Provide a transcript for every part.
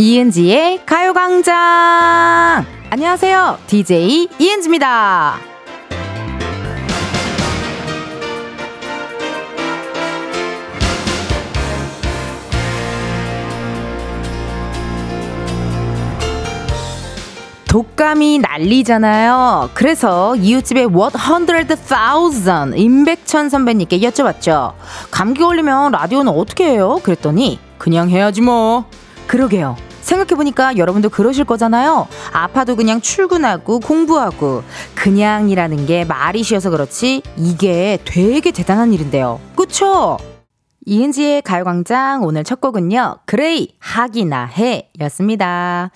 이은지의 가요광장! 안녕하세요. DJ 이은지입니다. 독감이 난리잖아요. 그래서 이웃집의 What 100,000 임백천 선배님께 여쭤봤죠. 감기 걸리면 라디오는 어떻게 해요? 그랬더니 그냥 해야지 뭐. 그러게요. 생각해보니까 여러분도 그러실 거잖아요. 아파도 그냥 출근하고 공부하고 그냥이라는 게 말이 쉬어서 그렇지 이게 되게 대단한 일인데요. 그쵸? 이은지의 가요광장 오늘 첫 곡은요. 그레이 하기나 해 였습니다.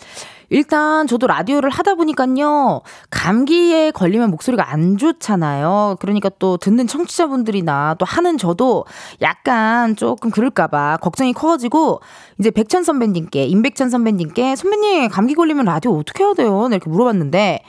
일단 저도 라디오를 하다 보니까요. 감기에 걸리면 목소리가 안 좋잖아요. 그러니까 또 듣는 청취자분들이나 또 하는 저도 약간 조금 그럴까봐 걱정이 커가지고 이제 백천 선배님께, 임백천 선배님께 선배님 감기 걸리면 라디오 어떻게 해야 돼요? 이렇게 물어봤는데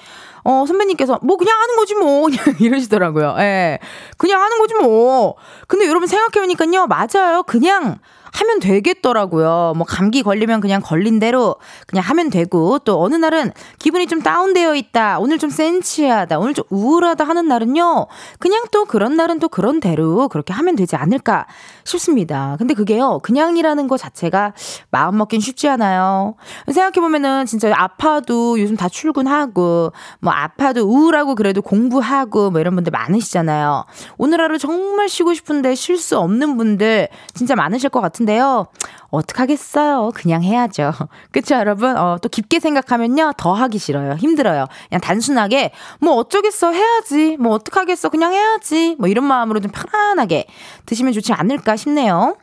어, 선배님께서, 뭐, 그냥 하는 거지, 뭐. 그냥 이러시더라고요. 예. 그냥 하는 거지, 뭐. 근데 여러분 생각해보니까요, 맞아요. 그냥 하면 되겠더라고요. 뭐 감기 걸리면 그냥 걸린 대로 그냥 하면 되고 또 어느 날은 기분이 좀 다운되어 있다. 오늘 좀 센치하다. 오늘 좀 우울하다 하는 날은요. 그냥 또 그런 날은 또 그런 대로 그렇게 하면 되지 않을까 싶습니다. 근데 그게요. 그냥이라는 거 자체가 마음 먹긴 쉽지 않아요. 생각해 보면은 진짜 아파도 요즘 다 출근하고 뭐 아파도 우울하고 그래도 공부하고 뭐 이런 분들 많으시잖아요. 오늘 하루 정말 쉬고 싶은데 쉴 수 없는 분들 진짜 많으실 것 같은데 같은데요. 어떡하겠어요. 그냥 해야죠. 그쵸, 여러분? 어, 또 깊게 생각하면요. 더 하기 싫어요. 힘들어요. 그냥 단순하게, 뭐 어쩌겠어. 해야지. 뭐 어떡하겠어. 그냥 해야지. 뭐 이런 마음으로 좀 편안하게 드시면 좋지 않을까 싶네요.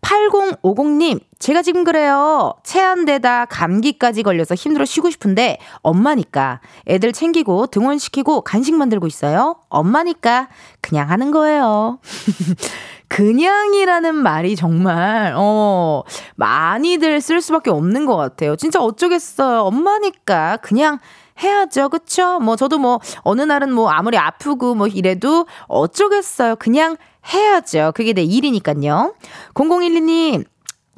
8050님, 제가 지금 그래요. 체한데다 감기까지 걸려서 힘들어 쉬고 싶은데 엄마니까 애들 챙기고 등원시키고 간식 만들고 있어요. 엄마니까 그냥 하는 거예요. 그냥이라는 말이 정말, 어, 많이들 쓸 수밖에 없는 것 같아요. 진짜 어쩌겠어요. 엄마니까 그냥 해야죠. 그쵸? 뭐, 저도 뭐, 어느 날은 뭐, 아무리 아프고 뭐 이래도 어쩌겠어요. 그냥 해야죠. 그게 내 일이니까요. 0012님,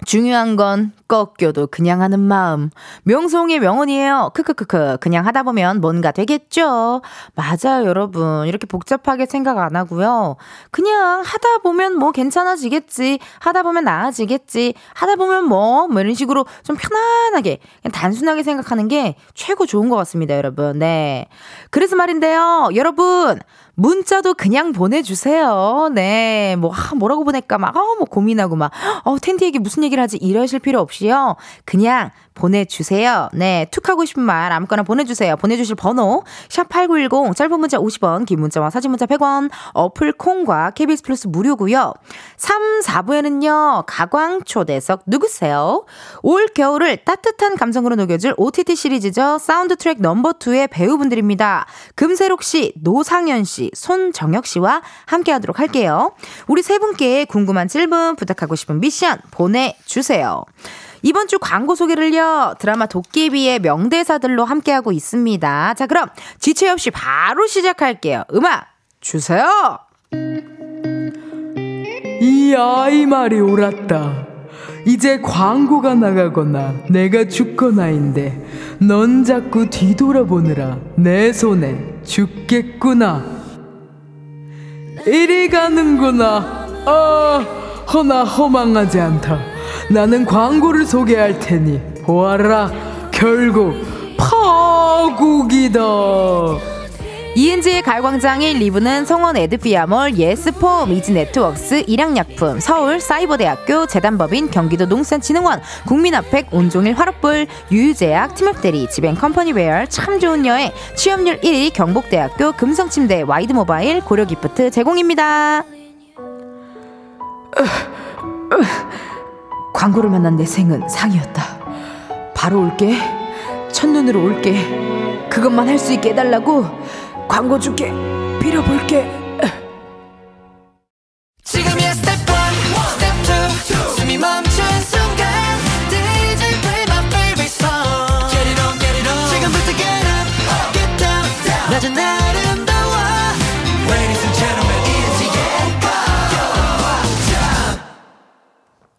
중요한 건 꺾여도 그냥 하는 마음. 명성의 명언이에요. 크크크크. 그냥 하다 보면 뭔가 되겠죠. 맞아요, 여러분. 이렇게 복잡하게 생각 안 하고요. 그냥 하다 보면 뭐 괜찮아지겠지. 하다 보면 나아지겠지. 하다 보면 뭐, 뭐 이런 식으로 좀 편안하게, 그냥 단순하게 생각하는 게 최고 좋은 것 같습니다, 여러분. 네. 그래서 말인데요. 여러분. 문자도 그냥 보내주세요. 네. 뭐, 아, 뭐라고 보낼까 막, 아, 뭐 고민하고 막, 어, 은디에게 무슨 얘기를 하지 이러실 필요 없이요. 그냥 보내주세요. 네, 툭 하고 싶은 말 아무거나 보내주세요. 보내주실 번호 샵8910 짧은 문자 50원 긴 문자와 사진 문자 100원 어플 콩과 KBS 플러스 무료고요. 3, 4부에는요. 가광 초대석 누구세요? 올 겨울을 따뜻한 감성으로 녹여줄 OTT 시리즈죠. 사운드 트랙 넘버 2의 배우분들입니다. 금세록 씨, 노상현 씨, 손정혁 씨와 함께 하도록 할게요. 우리 세 분께 궁금한 질문 부탁하고 싶은 미션 보내주세요. 이번 주 광고 소개를요, 드라마 도깨비의 명대사들로 함께하고 있습니다. 자, 그럼 지체 없이 바로 시작할게요. 음악 주세요! 이 아이 말이 옳았다. 이제 광고가 나가거나 내가 죽거나인데 넌 자꾸 뒤돌아보느라 내 손에 죽겠구나. 이리 가는구나. 아, 허나 허망하지 않다. 나는 광고를 소개할 테니 보아라. 결국 파국이다. 이은지의 가요광장 의 리브는 성원 에드피아몰, 예스폼, 이지네트웍스, 일양약품, 서울 사이버대학교, 재단법인, 경기도 농산진흥원, 국민아팩, 온종일 화롯불, 유유제약, 티맵대리, 지벤컴퍼니웨어, 참 좋은 여행, 취업률 1위 경북대학교, 금성침대, 와이드모바일, 고려기프트 제공입니다. 광고를 만난 내 생은 상이었다. 바로 올게. 첫눈으로 올게. 그것만 할 수 있게 해달라고 광고 줄게. 빌어볼게.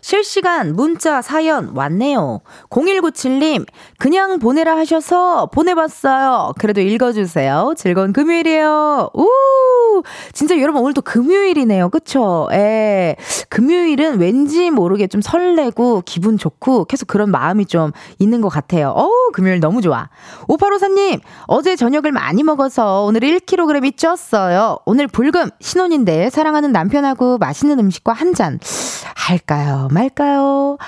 실시간 문자 사연 왔네요. 0197님, 그냥 보내라 하셔서 보내봤어요. 그래도 읽어주세요. 즐거운 금요일이에요. 우! 진짜 여러분 오늘 또 금요일이네요. 그쵸? 예. 금요일은 왠지 모르게 좀 설레고 기분 좋고 계속 그런 마음이 좀 있는 것 같아요. 어우, 금요일 너무 좋아. 5854님, 어제 저녁을 많이 먹어서 오늘 1kg이 쪘어요. 오늘 불금 신혼인데 사랑하는 남편하고 맛있는 음식과 한 잔 할까요? 말까요?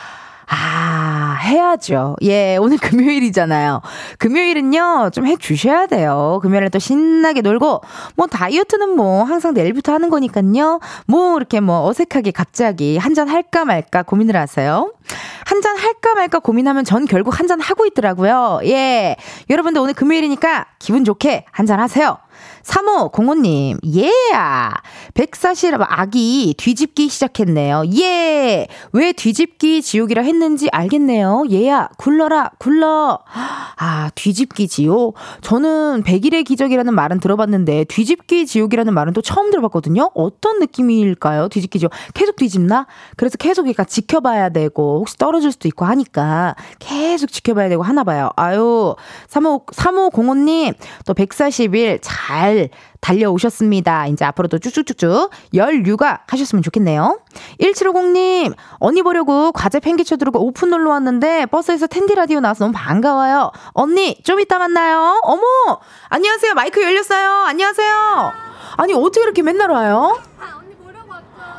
아, 해야죠. 예, 오늘 금요일이잖아요. 금요일은요, 좀 해주셔야 돼요. 금요일에 또 신나게 놀고, 뭐, 다이어트는 뭐, 항상 내일부터 하는 거니까요. 뭐, 이렇게 뭐, 어색하게 갑자기 한 잔 할까 말까 고민을 하세요. 한 잔 할까 말까 고민하면 전 결국 한 잔 하고 있더라고요. 예. 여러분들 오늘 금요일이니까 기분 좋게 한 잔 하세요. 3호 공호님, 예! 백사실 아기 뒤집기 시작했네요. 예! 왜 뒤집기 지옥이라 했는지 알겠네요. 얘야, 굴러라, 굴러. 아, 뒤집기 지옥? 저는 백일의 기적이라는 말은 들어봤는데, 뒤집기 지옥이라는 말은 또 처음 들어봤거든요? 어떤 느낌일까요? 뒤집기 지옥. 계속 뒤집나? 그래서 계속 그러니까 지켜봐야 되고, 혹시 떨어질 수도 있고 하니까, 계속 지켜봐야 되고 하나 봐요. 아유, 3호, 3호 공호님, 또 140일 잘잘 달려오셨습니다. 이제 앞으로도 쭉쭉쭉쭉 열 육아 하셨으면 좋겠네요. 1750님, 언니 보려고 과제 팽개쳐 두르고 오픈 놀러 왔는데 버스에서 텐디 라디오 나와서 너무 반가워요. 언니, 좀 이따 만나요. 어머! 안녕하세요. 마이크 열렸어요. 안녕하세요. 아니, 어떻게 이렇게 맨날 와요?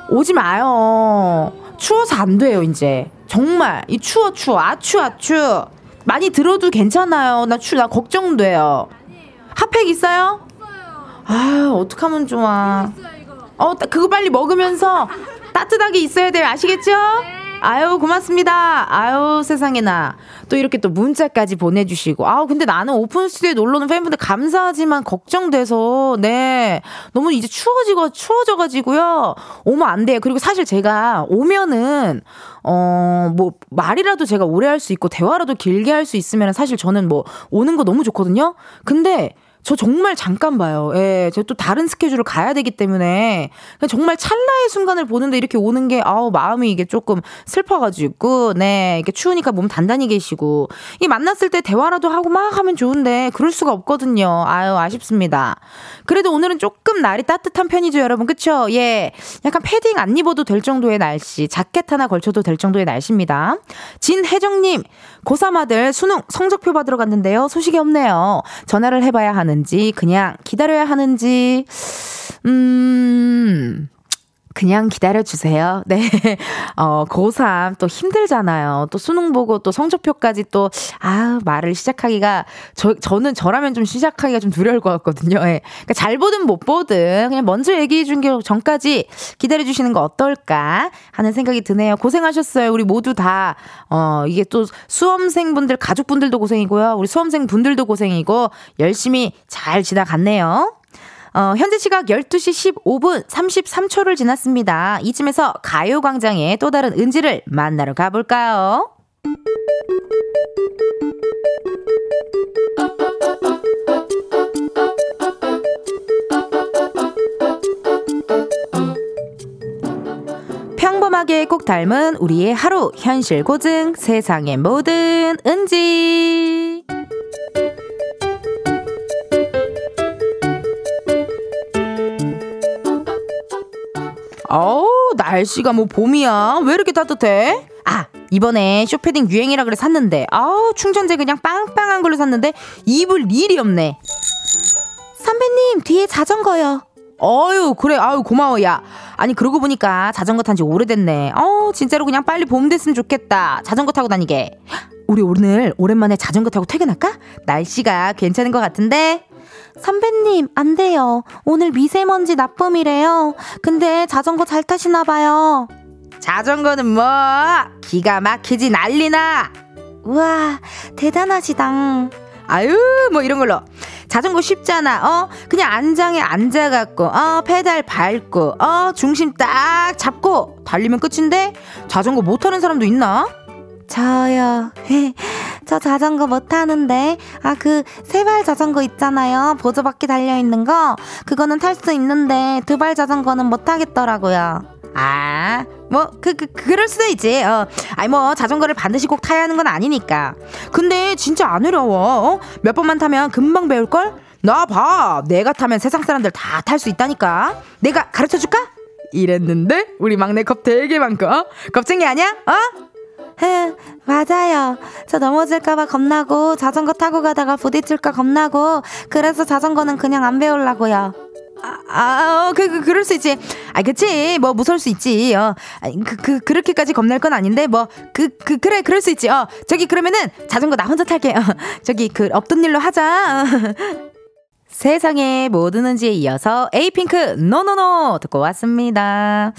오지 마요. 추워서 안 돼요, 이제. 정말. 이 추워, 추워. 아추, 아추. 많이 들어도 괜찮아요. 나 추, 나 걱정돼요. 핫팩 있어요? 아, 어떡하면 좋아. 어, 그거 빨리 먹으면서 따뜻하게 있어야 돼요. 아시겠죠? 아유, 고맙습니다. 아유, 세상에나. 또 이렇게 또 문자까지 보내주시고. 아우, 근데 나는 오픈 스튜디오에 놀러 오는 팬분들 감사하지만 걱정돼서, 네. 너무 이제 추워지고, 추워져가지고요. 오면 안 돼요. 그리고 사실 제가 오면은, 어, 뭐, 말이라도 제가 오래 할 수 있고, 대화라도 길게 할 수 있으면 사실 저는 뭐, 오는 거 너무 좋거든요? 근데, 저 정말 잠깐 봐요. 예, 저 또 다른 스케줄을 가야 되기 때문에 정말 찰나의 순간을 보는데 이렇게 오는 게 아우 마음이 이게 조금 슬퍼가지고 네 이게 추우니까 몸 단단히 계시고 이 만났을 때 대화라도 하고 막 하면 좋은데 그럴 수가 없거든요. 아유 아쉽습니다. 그래도 오늘은 조금 날이 따뜻한 편이죠, 여러분. 그쵸? 예, 약간 패딩 안 입어도 될 정도의 날씨, 자켓 하나 걸쳐도 될 정도의 날씨입니다. 진혜정님 고3 아들 수능 성적표 받으러 갔는데요. 소식이 없네요. 전화를 해봐야 하는지, 그냥 기다려야 하는지, 음, 그냥 기다려주세요. 네. 어, 고3 또 힘들잖아요. 또 수능 보고 또 성적표까지 또, 아, 말을 시작하기가, 저, 저는 저라면 좀 시작하기가 좀 두려울 것 같거든요. 예. 그러니까 잘 보든 못 보든 그냥 먼저 얘기해 준 게 전까지 기다려주시는 거 어떨까 하는 생각이 드네요. 고생하셨어요. 우리 모두 다, 어, 이게 또 수험생분들, 가족분들도 고생이고요. 우리 수험생 분들도 고생이고, 열심히 잘 지나갔네요. 어, 현재 시각 12시 15분 33초를 지났습니다. 이쯤에서 가요광장의 또 다른 은지를 만나러 가볼까요? 평범하게 꼭 닮은 우리의 하루 현실 고증 세상의 모든 은지 날씨가 뭐 봄이야. 왜 이렇게 따뜻해? 아, 이번에 쇼패딩 유행이라 그래 샀는데, 아우, 충전재 그냥 빵빵한 걸로 샀는데, 입을 일이 없네. 선배님, 뒤에 자전거요. 어유, 그래, 아유, 고마워, 야. 아니, 그러고 보니까 자전거 탄 지 오래됐네. 어 진짜로 그냥 빨리 봄 됐으면 좋겠다. 자전거 타고 다니게. 우리 오늘 오랜만에 자전거 타고 퇴근할까? 날씨가 괜찮은 것 같은데? 선배님, 안 돼요. 오늘 미세먼지 나쁨이래요. 근데 자전거 잘 타시나봐요. 자전거는 뭐, 기가 막히지 난리나. 우와, 대단하시당. 아유, 뭐 이런 걸로. 자전거 쉽잖아, 어? 그냥 안장에 앉아갖고, 어, 페달 밟고, 어, 중심 딱 잡고, 달리면 끝인데? 자전거 못하는 사람도 있나? 저요. 저 자전거 못 타는데. 아, 그, 세 발 자전거 있잖아요. 보조바퀴 달려있는 거. 그거는 탈 수 있는데, 두 발 자전거는 못 타겠더라고요. 아, 뭐, 그, 그, 그럴 수도 있지. 어. 아니, 뭐, 자전거를 반드시 꼭 타야 하는 건 아니니까. 근데 진짜 안 어려워. 어? 몇 번만 타면 금방 배울걸? 나 봐. 내가 타면 세상 사람들 다 탈 수 있다니까. 내가 가르쳐 줄까? 이랬는데, 우리 막내 겁 되게 많고, 어? 겁쟁이 아니야? 어? 헤, 맞아요. 저 넘어질까봐 겁나고, 자전거 타고 가다가 부딪힐까 겁나고, 그래서 자전거는 그냥 안 배우려고요. 아, 아, 어, 그, 그, 그럴 수 있지. 아, 그치. 뭐, 무서울 수 있지. 어, 그, 그, 그렇게까지 겁날 건 아닌데, 뭐, 그, 그, 그래, 그럴 수 있지. 어, 저기, 그러면은, 자전거 나 혼자 탈게. 어, 저기, 그, 없던 일로 하자. 세상에 뭐 드는지에 이어서 에이핑크, No No No! 듣고 왔습니다.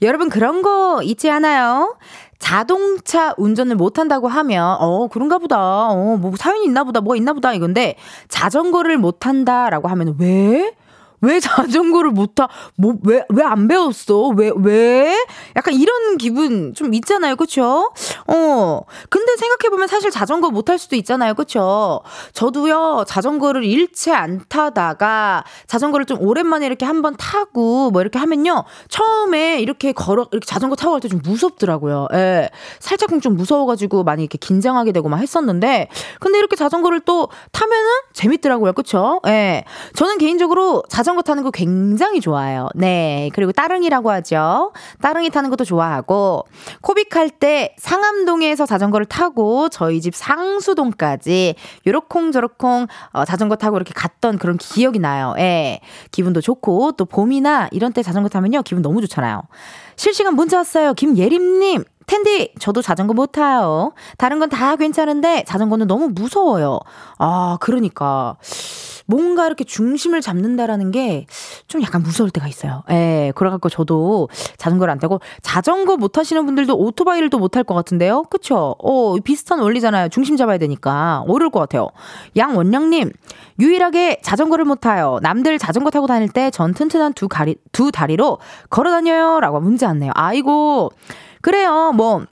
여러분, 그런 거 있지 않아요? 자동차 운전을 못한다고 하면, 어, 그런가 보다. 어, 뭐 사연이 있나 보다. 뭐가 있나 보다. 이건데, 자전거를 못한다라고 하면, 왜? 왜 자전거를 못 타? 뭐, 왜, 왜 안 배웠어? 왜, 왜? 약간 이런 기분 좀 있잖아요. 그쵸? 어. 근데 생각해 보면 사실 자전거 못 탈 수도 있잖아요. 그쵸? 저도요, 자전거를 일체 안 타다가 자전거를 좀 오랜만에 이렇게 한번 타고 뭐 이렇게 하면요. 처음에 이렇게 걸어, 이렇게 자전거 타고 갈 때 좀 무섭더라고요. 예. 살짝 좀 무서워가지고 많이 이렇게 긴장하게 되고 막 했었는데, 근데 이렇게 자전거를 또 타면은 재밌더라고요. 그쵸? 예. 저는 개인적으로 자전거 자전거 타는 거 굉장히 좋아해요. 네. 그리고 따릉이라고 하죠. 따릉이 타는 것도 좋아하고, 코빅할 때 상암동에서 자전거를 타고 저희 집 상수동까지 요렇콩저렇콩 어, 자전거 타고 이렇게 갔던 그런 기억이 나요. 예. 기분도 좋고, 또 봄이나 이런 때 자전거 타면요. 기분 너무 좋잖아요. 실시간 문자 왔어요. 김예림님. 텐디, 저도 자전거 못 타요. 다른 건 다 괜찮은데 자전거는 너무 무서워요. 아, 그러니까. 뭔가 이렇게 중심을 잡는다라는 게 좀 약간 무서울 때가 있어요. 예, 그래갖고 저도 자전거를 안 타고 자전거 못 타시는 분들도 오토바이를 또 못 탈 것 같은데요. 그쵸? 어, 비슷한 원리잖아요. 중심 잡아야 되니까. 어려울 것 같아요. 양원영님, 유일하게 자전거를 못 타요. 남들 자전거 타고 다닐 때 전 튼튼한 두, 가리, 두 다리로 걸어 다녀요. 라고 문제 왔네요. 아이고, 그래요. 뭐,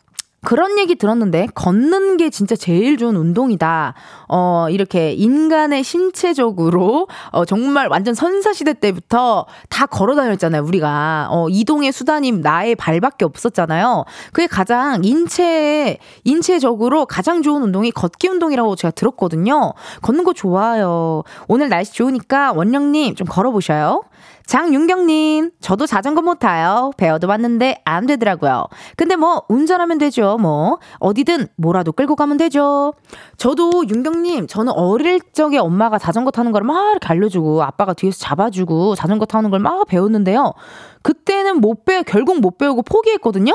그런 얘기 들었는데 걷는 게 진짜 제일 좋은 운동이다. 어, 이렇게 인간의 신체적으로 어, 정말 완전 선사 시대 때부터 다 걸어 다녔잖아요, 우리가. 어, 이동의 수단이 나의 발밖에 없었잖아요. 그게 가장 인체 인체적으로 가장 좋은 운동이 걷기 운동이라고 제가 들었거든요. 걷는 거 좋아요. 오늘 날씨 좋으니까 원영 님좀 걸어 보셔요. 장윤경님, 저도 자전거 못 타요. 배워도 봤는데 안 되더라고요. 근데 뭐, 운전하면 되죠. 뭐, 어디든 뭐라도 끌고 가면 되죠. 저도 윤경님, 저는 어릴 적에 엄마가 자전거 타는 걸 막 이렇게 알려주고, 아빠가 뒤에서 잡아주고, 자전거 타는 걸 막 배웠는데요. 그때는 못 배, 결국 못 배우고 포기했거든요?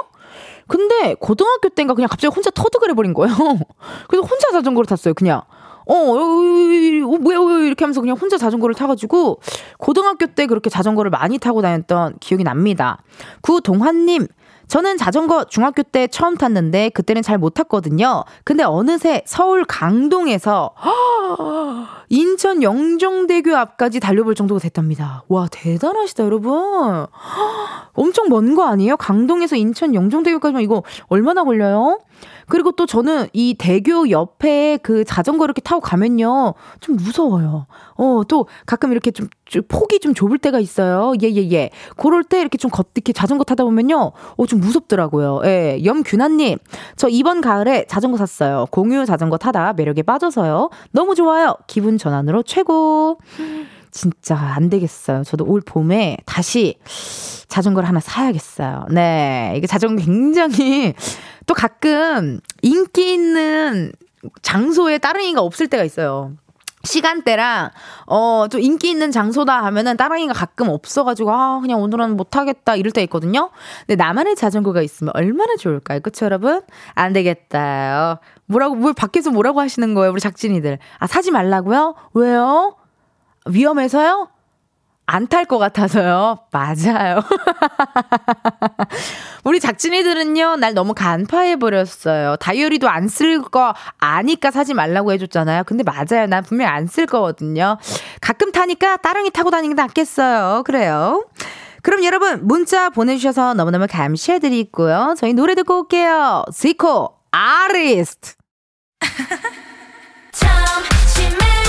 근데 고등학교 때인가 그냥 갑자기 혼자 터득을 해버린 거예요. 그래서 혼자 자전거를 탔어요, 그냥. 어, 어, 어, 뭐야, 어, 이렇게 하면서 그냥 혼자 자전거를 타가지고, 고등학교 때 그렇게 자전거를 많이 타고 다녔던 기억이 납니다. 구동환님, 저는 자전거 중학교 때 처음 탔는데 그때는 잘 못 탔거든요. 근데 어느새 서울 강동에서 인천 영종대교 앞까지 달려볼 정도가 됐답니다. 와 대단하시다 여러분. 먼 거 아니에요? 강동에서 인천 영종대교까지만 이거 얼마나 걸려요? 그리고 또 저는 이 대교 옆에 그 자전거 이렇게 타고 가면요. 좀 무서워요. 어, 또 가끔 이렇게 좀, 좀 폭이 좀 좁을 때가 있어요. 예, 예, 예. 그럴 때 이렇게 좀 걷, 이렇게 자전거 타다 보면요. 어, 좀 무섭더라고요. 예. 염균아님, 저 이번 가을에 자전거 샀어요. 공유 자전거 타다 매력에 빠져서요. 너무 좋아요. 기분 전환으로 최고. 진짜 안 되겠어요. 저도 올 봄에 다시 자전거를 하나 사야겠어요. 네. 이게 자전거 굉장히 또 가끔 인기 있는 장소에 따릉이가 없을 때가 있어요. 시간대랑 어 좀 인기 있는 장소다 하면은 따릉이가 가끔 없어가지고 아 그냥 오늘은 못하겠다 이럴 때 있거든요. 근데 나만의 자전거가 있으면 얼마나 좋을까요, 그쵸 여러분? 안 되겠다. 뭐라고 뭘 밖에서 뭐라고 하시는 거예요, 우리 작진이들? 아 사지 말라고요? 왜요? 위험해서요? 안 탈 것 같아서요. 맞아요. 우리 작진이들은요, 날 너무 간파해버렸어요. 다이어리도 안 쓸 거 아니까 사지 말라고 해줬잖아요. 근데 맞아요. 난 분명히 안 쓸 거거든요. 가끔 타니까 따릉이 타고 다니는 게 낫겠어요. 그래요. 그럼 여러분, 문자 보내주셔서 너무너무 감시해드리고요. 저희 노래 듣고 올게요. 지코, 아리스트.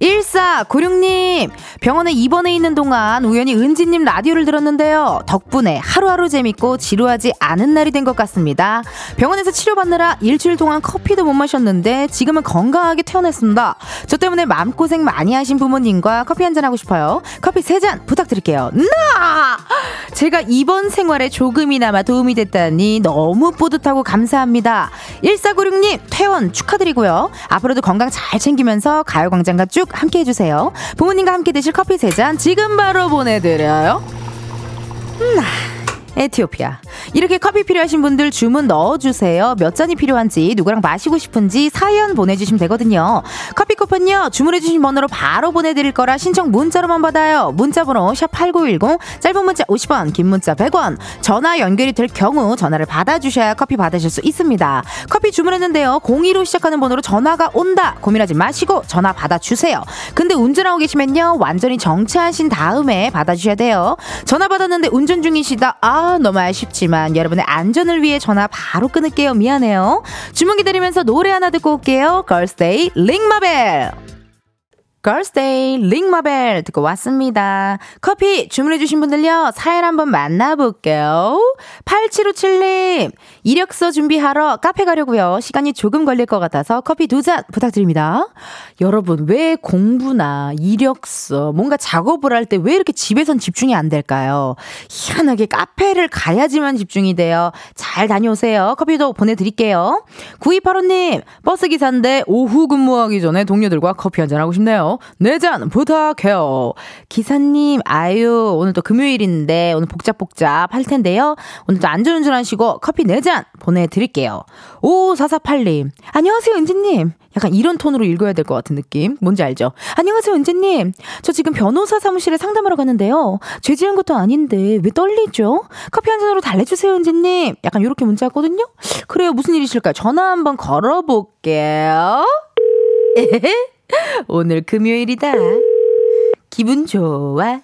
1496님, 병원에 입원해 있는 동안 우연히 은지님 라디오를 들었는데요. 덕분에 하루하루 재밌고 지루하지 않은 날이 된 것 같습니다. 병원에서 치료받느라 일주일 동안 커피도 못 마셨는데 지금은 건강하게 태어났습니다. 저 때문에 마음고생 많이 하신 부모님과 커피 한 잔 하고 싶어요. 커피 세 잔 부탁드릴게요. 나! 제가 이번 생활에 조금이나마 도움이 됐다니 너무 뿌듯하고 감사합니다. 1496님, 퇴원 축하드리고요. 앞으로도 건강 잘 챙기면서 가요광장과 쭉 함께 해주세요. 부모님과 함께 드실 커피 세 잔 지금 바로 보내드려요. 음, 에티오피아. 이렇게 커피 필요하신 분들 주문 넣어주세요. 몇 잔이 필요한지, 누구랑 마시고 싶은지 사연 보내주시면 되거든요. 커피 쿠폰요, 주문해주신 번호로 바로 보내드릴 거라 신청 문자로만 받아요. 문자번호 샵8910, 짧은 문자 50원, 긴 문자 100원. 전화 연결이 될 경우 전화를 받아주셔야 커피 받으실 수 있습니다. 커피 주문했는데요. 02로 시작하는 번호로 전화가 온다. 고민하지 마시고 전화 받아주세요. 근데 운전하고 계시면요. 완전히 정차하신 다음에 받아주셔야 돼요. 전화 받았는데 운전 중이시다. 아, 너무 아쉽지만 여러분의 안전을 위해 전화 바로 끊을게요. 미안해요. 주문 기다리면서 노래 하나 듣고 올게요. 걸스데이 링마벨. 걸스데이 링마벨 듣고 왔습니다. 커피 주문해주신 분들요, 사연 한번 만나볼게요. 8757님, 이력서 준비하러 카페 가려고요. 시간이 조금 걸릴 것 같아서 커피 두 잔 부탁드립니다. 여러분, 왜 공부나 이력서, 뭔가 작업을 할 때 왜 이렇게 집에선 집중이 안 될까요? 희한하게 카페를 가야지만 집중이 돼요. 잘 다녀오세요. 커피도 보내드릴게요. 9285님, 버스기사인데 오후 근무하기 전에 동료들과 커피 한 잔 하고 싶네요. 네 잔 부탁해요. 기사님, 아유, 오늘 또 금요일인데 오늘 복잡복잡 할 텐데요. 오늘도 안전운전 하시고 커피 네잔 보내드릴게요. 5448님, 안녕하세요, 은지님. 약간 이런 톤으로 읽어야 될 것 같은 느낌. 뭔지 알죠? 안녕하세요, 은지님. 저 지금 변호사 사무실에 상담하러 가는데요. 죄 지은 것도 아닌데 왜 떨리죠? 커피 한 잔으로 달래주세요, 은지님. 약간 이렇게 문자 왔거든요? 그래요, 무슨 일이실까요? 전화 한번 걸어볼게요. 오늘 금요일이다. 기분 좋아.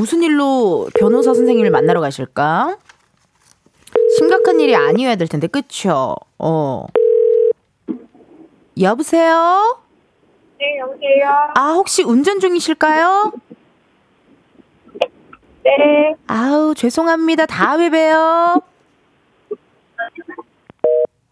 무슨 일로 변호사 선생님을 만나러 가실까? 심각한 일이 아니어야 될 텐데, 그쵸? 어. 여보세요? 네, 여보세요? 아, 혹시 운전 중이실까요? 네. 아우, 죄송합니다. 다음에 봬요.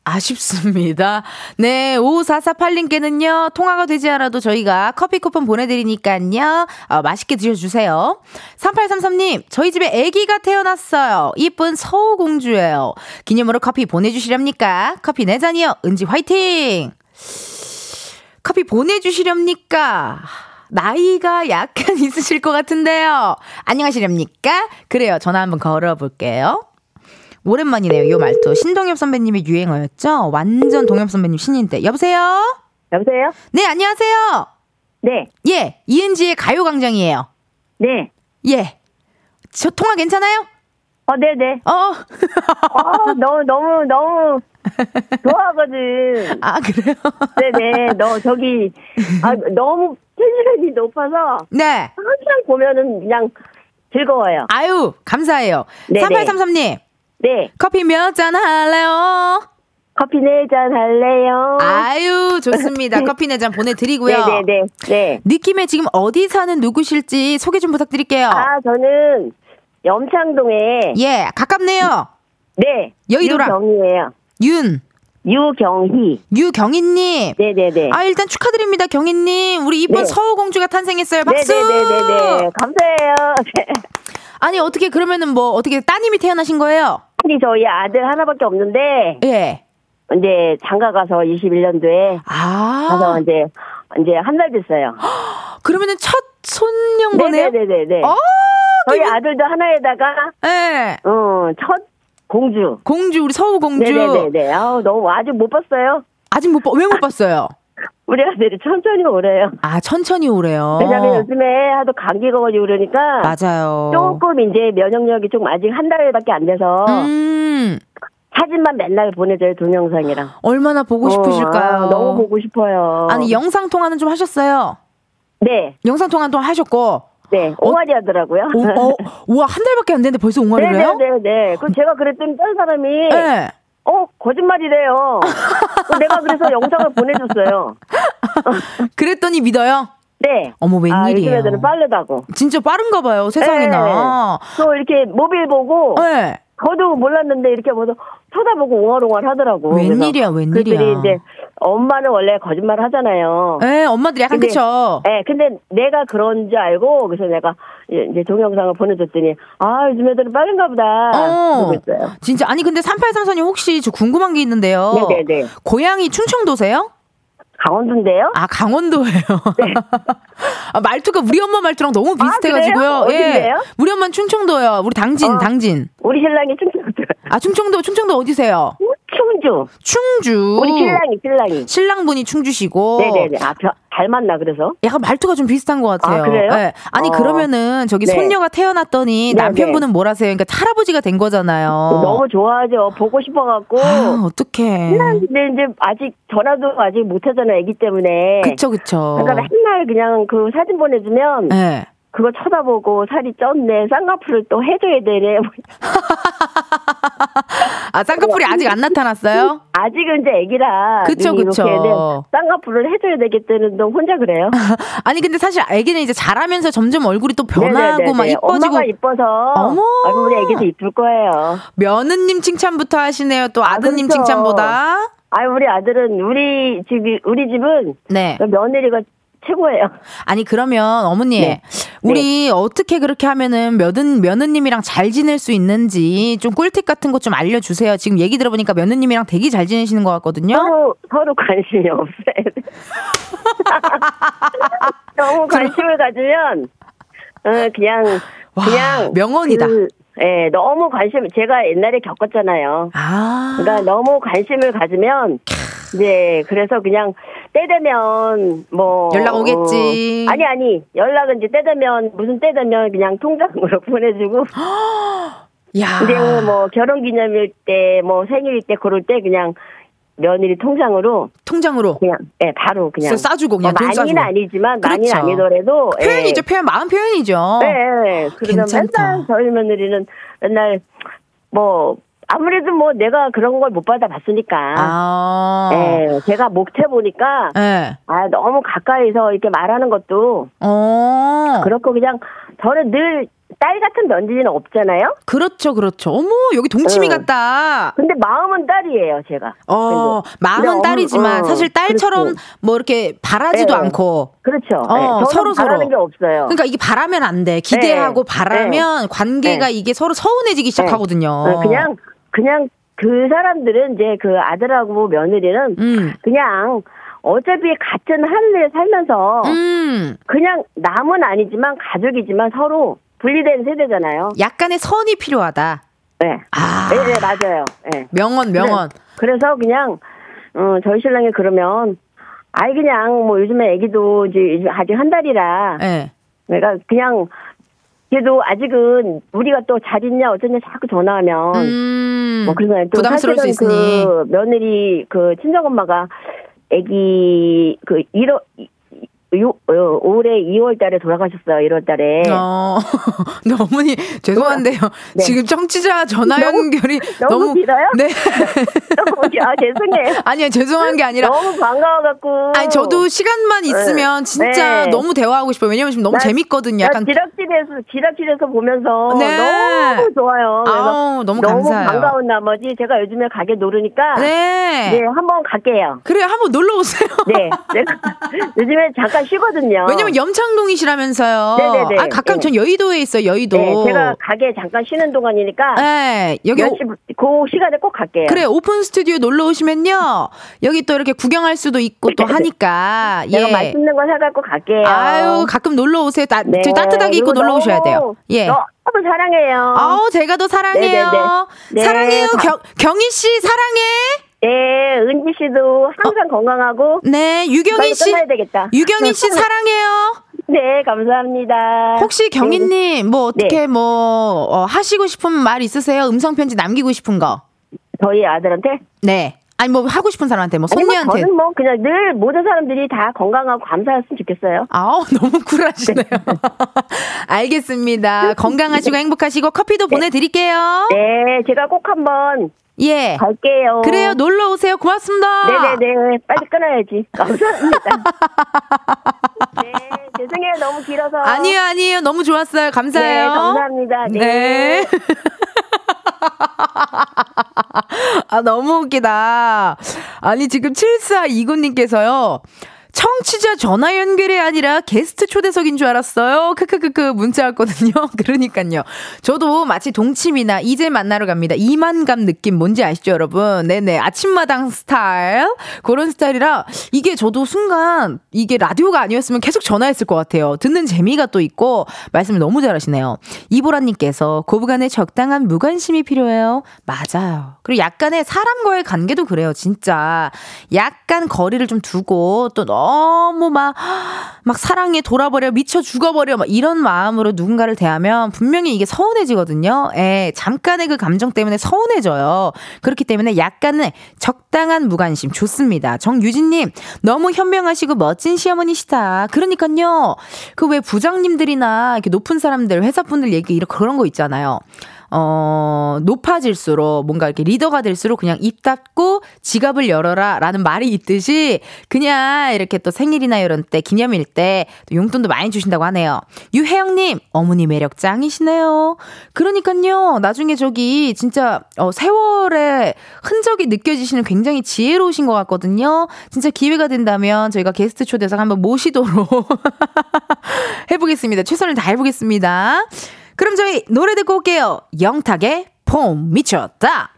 아쉽습니다. 네, 5448님께는요, 통화가 되지 않아도 저희가 커피 쿠폰 보내드리니까요, 어, 맛있게 드셔주세요. 3833님, 저희 집에 아기가 태어났어요. 이쁜 서우공주예요. 기념으로 커피 보내주시렵니까? 커피 4잔이요. 은지 화이팅! 커피 보내주시렵니까? 나이가 약간 있으실 것 같은데요. 안녕하시렵니까? 그래요. 전화 한번 걸어볼게요. 오랜만이네요, 요 말투. 신동엽 선배님의 유행어였죠? 완전 동엽 선배님 신인 때. 여보세요? 여보세요? 네, 안녕하세요. 네. 예, 이은지의 가요광장이에요. 네. 예. 저 통화 괜찮아요? 어, 네네. 어. 어, 너무, 너무, 너무 좋아하거든. 아, 그래요? 네네. 너, 저기, 아, 너무 텐션이 높아서 네. 항상 보면은 그냥 즐거워요. 아유, 감사해요. 네네. 3833님, 네. 커피 몇 잔 할래요? 커피 네 잔 할래요? 아유, 좋습니다. 커피 네 잔 보내드리고요. 네네네. 네. 느낌에 지금 어디 사는 누구실지 소개 좀 부탁드릴게요. 아, 저는 염창동에. 예, 가깝네요. 네. 여의도라. 유경이에요. 윤, 유경희. 유경희님. 네네네. 아, 일단 축하드립니다, 경희님. 우리 이쁜 네. 서우공주가 탄생했어요. 박수! 네네네네네. 감사해요. 네. 아니, 어떻게, 그러면은 뭐, 어떻게 따님이 태어나신 거예요? 아니, 저희 아들 하나밖에 없는데, 예. 이제 장가 가서 21년도에 아. 가서 이제 이제 한 달 됐어요. 그러면은 첫 손녀인 거네요? 네네네네. 어, 저희 아들도 하나에다가 네. 어첫 공주. 공주, 우리 서우 공주. 네네네네. 아우 너무 아직 못 봤어요. 아직 못, 봐- 왜못 봤어요? 우리 아들이 천천히 오래요. 아, 천천히 오래요. 왜냐면 요즘에 하도 감기가 걸리고 그러니까 맞아요. 조금 이제 면역력이 좀 아직 한 달밖에 안 돼서 음, 사진만 맨날 보내줘요 동영상이랑. 얼마나 보고 어, 싶으실까요? 아, 너무 보고 싶어요. 아니, 영상 통화는 좀 하셨어요? 네, 영상 통화는 또 하셨고. 네, 옹알이 하더라고요. 오, 어, 우와, 한 달밖에 안 됐는데 벌써 옹알이를 해요? 네네네네. 그 제가 그랬더니 다른 사람이 네. 어 거짓말이래요. 그 내가 그래서 영상을 보내줬어요. 그랬더니 믿어요? 네. 어머, 아, 요즘 웬일이에요? 애들은 빠르다고. 진짜 빠른가 봐요, 세상에나. 또 이렇게 모빌 보고 네. 저도 몰랐는데 이렇게 보서 쳐다보고 옹알옹알 하더라고. 웬일이야, 웬일이야. 그들이 이제 엄마는 원래 거짓말 하잖아요. 네, 엄마들이 약간 근데- 그쵸? 네, 근데 내가 그런 줄 알고 그래서 내가 이제 동영상을 보내줬더니 아 요즘 애들은 빠른가 보다. 어. 진짜 아니 근데 3834님 혹시 저 궁금한 게 있는데요. 네네네. 고향이 충청도세요? 강원도인데요. 아 강원도예요. 아, 말투가 우리 엄마 말투랑 너무 아, 비슷해가지고요. 그래요? 어딘데요? 우리 엄마는 충청도요. 우리 당진 어. 당진. 우리 신랑이 충청도. 아 충청도 충청도 어디세요? 충주. 충주. 우리 신랑이 신랑이. 신랑분이 충주시고. 네네네. 아 벼- 닮았나 그래서. 약간 말투가 좀 비슷한 것 같아요. 아, 그래요? 네. 아니 어. 그러면은 저기 네. 손녀가 태어났더니 네, 남편분은 뭘 하세요? 그러니까 할아버지가 된 거잖아요. 너무 좋아하죠. 보고 싶어갖고. 아, 어떡해. 근데 이제 아직 전화도 아직 못하잖아요. 아기 때문에. 그쵸 그쵸. 그러니까 맨날 그냥 그 사진 보내주면 네. 그거 쳐다보고 살이 쪘네 쌍꺼풀을 또 해줘야 되네 아 쌍꺼풀이 아직 안 나타났어요? 아직은 이제 애기라 그쵸, 그쵸. 네, 쌍꺼풀을 해줘야 되겠다는 동 혼자 그래요. 아니 근데 사실 애기는 이제 자라면서 점점 얼굴이 또 변하고. 막 이뻐지고 엄마가 이뻐서 어머. 우리 애기도 이쁠 거예요. 며느님 칭찬부터 하시네요. 또 아드님 그렇죠. 칭찬보다. 아 우리 아들은 우리 집이 우리 집은 네. 며느리가 최고예요. 아니 그러면 어머니 네. 우리 어떻게 그렇게 하면은 며느 며느님이랑 잘 지낼 수 있는지 좀 꿀팁 같은 것좀 알려주세요. 지금 얘기 들어보니까 며느님이랑 되게 잘 지내시는 것 같거든요. 서로 서로 관심이 없어요. 너무 관심을 가지면 어, 그냥 와, 그냥 명언이다. 그, 예, 너무 관심 제가 옛날에 겪었잖아요. 아. 그러니까 너무 관심을 가지면 이제 그래서 그냥 때 되면 뭐 연락 오겠지. 어, 아니 아니 연락은 이제 때 되면 무슨 때 되면 그냥 통장으로 보내주고 야. 근데 뭐 결혼 기념일 때 뭐 생일 때 그럴 때 그냥 며느리 통장으로 통장으로 그냥 예 바로 그냥 써- 싸주고 그냥 뭐돈 많이는 싸주고. 아니지만 많이는 그렇죠. 아니더라도 예. 표현이죠. 표현 마음 표현이죠. 네, 네. 그러면 괜찮다. 맨날 저희 며느리는 맨날 뭐 아무래도 뭐 내가 그런 걸 못 받아봤으니까 아. 예, 제가 목태 보니까 네. 아 너무 가까이서 이렇게 말하는 것도 어. 그렇고 그냥 저는 늘 딸 같은 며느리는 없잖아요. 그렇죠, 그렇죠. 어머, 여기 동치미 응. 같다. 근데 마음은 딸이에요, 제가. 어, 근데 마음은 엄- 딸이지만 어, 사실 딸처럼 그렇지. 뭐 이렇게 바라지도 네. 않고. 그렇죠. 어, 네, 서로 바라는 서로. 게 없어요. 그러니까 이게 바라면 안 돼. 기대하고 네. 바라면 관계가 이게 서로 서운해지기 시작하거든요. 어, 그냥 그냥 그 사람들은 이제 그 아들하고 며느리는 음. 그냥 어차피 같은 하늘에 살면서 음. 그냥 남은 아니지만 가족이지만 서로 분리된 세대잖아요. 약간의 선이 필요하다. 네. 아. 네, 네, 맞아요. 네. 명언, 명언. 그래서 그냥 어, 저희 신랑이 그러면 아이 그냥 뭐 요즘에 애기도 이제 아직 한 달이라 예. 내가 그냥 그래도 아직은 우리가 또 잘 있냐 어쩌냐 자꾸 전화하면 음. 뭐 그래서 또 부담스러울 수 있으니. 그 며느리 그 친정 엄마가 아기 그 1월 요, 어, 올해 2월 달에 돌아가셨어요. 1월 달에. 어. 근데 어머니 죄송한데요. 네. 지금 청취자 전화 너무- 연결이 너무 너무 길어요? 네. 아, 죄송해요. 아니요. 죄송한 게 아니라 너무 반가워갖고. 아니 저도 시간만 있으면 진짜 네. 너무 대화하고 싶어요. 왜냐면 지금 너무 나- 재밌거든요. 나 약간 지락실에서, 지락실에서 보면서 네. 너무 좋아요. 아우, 너무 감사해요. 반가운 나머지 제가 요즘에 가게 노르니까. 네. 네, 한번 갈게요. 그래요. 한번 놀러 오세요. 네. 요즘에 잠깐 잠깐 쉬거든요. 왜냐면 염창동이시라면서요. 네네네. 아, 가까운 네. 전 여의도에 있어요, 여의도. 네, 제가 가게 잠깐 쉬는 동안이니까 네, 여기 몇 시, 그 시간에 꼭 갈게요. 그래 오픈 스튜디오 놀러 오시면요 여기 또 이렇게 구경할 수도 있고 또 하니까 예 맛있는 거 사갖고 갈게요. 아유 가끔 놀러 오세요 따, 네, 따뜻하게 입고 놀러 오셔야 돼요 예 너무 사랑해요. 아우 제가 더 사랑해요 네네네. 네, 사랑해요 다- 경, 경희 씨 사랑해 네, 은지 씨도 항상 건강하고 네 유경희 씨. 유경희 씨 사랑해요 네, 감사합니다. 혹시 경희님 뭐 어떻게 네. 뭐 어, 하시고 싶은 말 있으세요 음성 편지 남기고 싶은 거 저희 아들한테 네. 아니 뭐 하고 싶은 사람한테 뭐 손녀한테 저는 뭐 그냥 늘 모든 사람들이 다 건강하고 감사했으면 좋겠어요. 아우 너무 쿨하시네요. 알겠습니다. 건강하시고 행복하시고 커피도 보내드릴게요. 네, 제가 꼭 한번 예. 갈게요. 그래요. 놀러 오세요. 고맙습니다. 네네네. 빨리 끊어야지. 감사합니다. 네, 죄송해요. 너무 길어서. 아니요, 아니에요. 너무 좋았어요. 감사해요. 네, 감사합니다. 네. 네. 아, 너무 웃기다. 아니, 지금 7429님께서요. 청취자 전화 연결이 아니라 게스트 초대석인 줄 알았어요. 크크크크 문자 왔거든요. 그러니까요. 저도 마치 동침이나 이제 만나러 갑니다. 이만감 느낌 뭔지 아시죠, 여러분? 네네. 아침마당 스타일. 그런 스타일이라 이게 저도 순간 이게 라디오가 아니었으면 계속 전화했을 것 같아요. 듣는 재미가 또 있고 말씀을 너무 잘하시네요. 이보라님께서 고부간에 적당한 무관심이 필요해요. 맞아요. 그리고 약간의 사람과의 관계도 그래요. 진짜. 약간 거리를 좀 두고 또 너무 막, 막 사랑에 돌아버려, 미쳐 죽어버려, 막 이런 마음으로 누군가를 대하면 분명히 이게 서운해지거든요. 예, 잠깐의 그 감정 때문에 서운해져요. 그렇기 때문에 약간의 적당한 무관심 좋습니다. 정유진님, 너무 현명하시고 멋진 시어머니시다. 그러니까요. 그 왜 부장님들이나 이렇게 높은 사람들, 회사분들 얘기 이런 그런 거 있잖아요. 어, 높아질수록 뭔가 이렇게 리더가 될수록 그냥 입 닫고 지갑을 열어라 라는 말이 있듯이 그냥 이렇게 또 생일이나 이런 때 기념일 때 용돈도 많이 주신다고 하네요. 유혜영님, 어머니 매력 짱이시네요. 그러니까요, 나중에 저기 진짜 어, 세월의 흔적이 느껴지시는 굉장히 지혜로우신 것 같거든요. 진짜 기회가 된다면 저희가 게스트 초대석 한번 모시도록 해보겠습니다. 최선을 다해보겠습니다. 그럼 저희 노래 듣고 올게요. 영탁의 폼 미쳤다.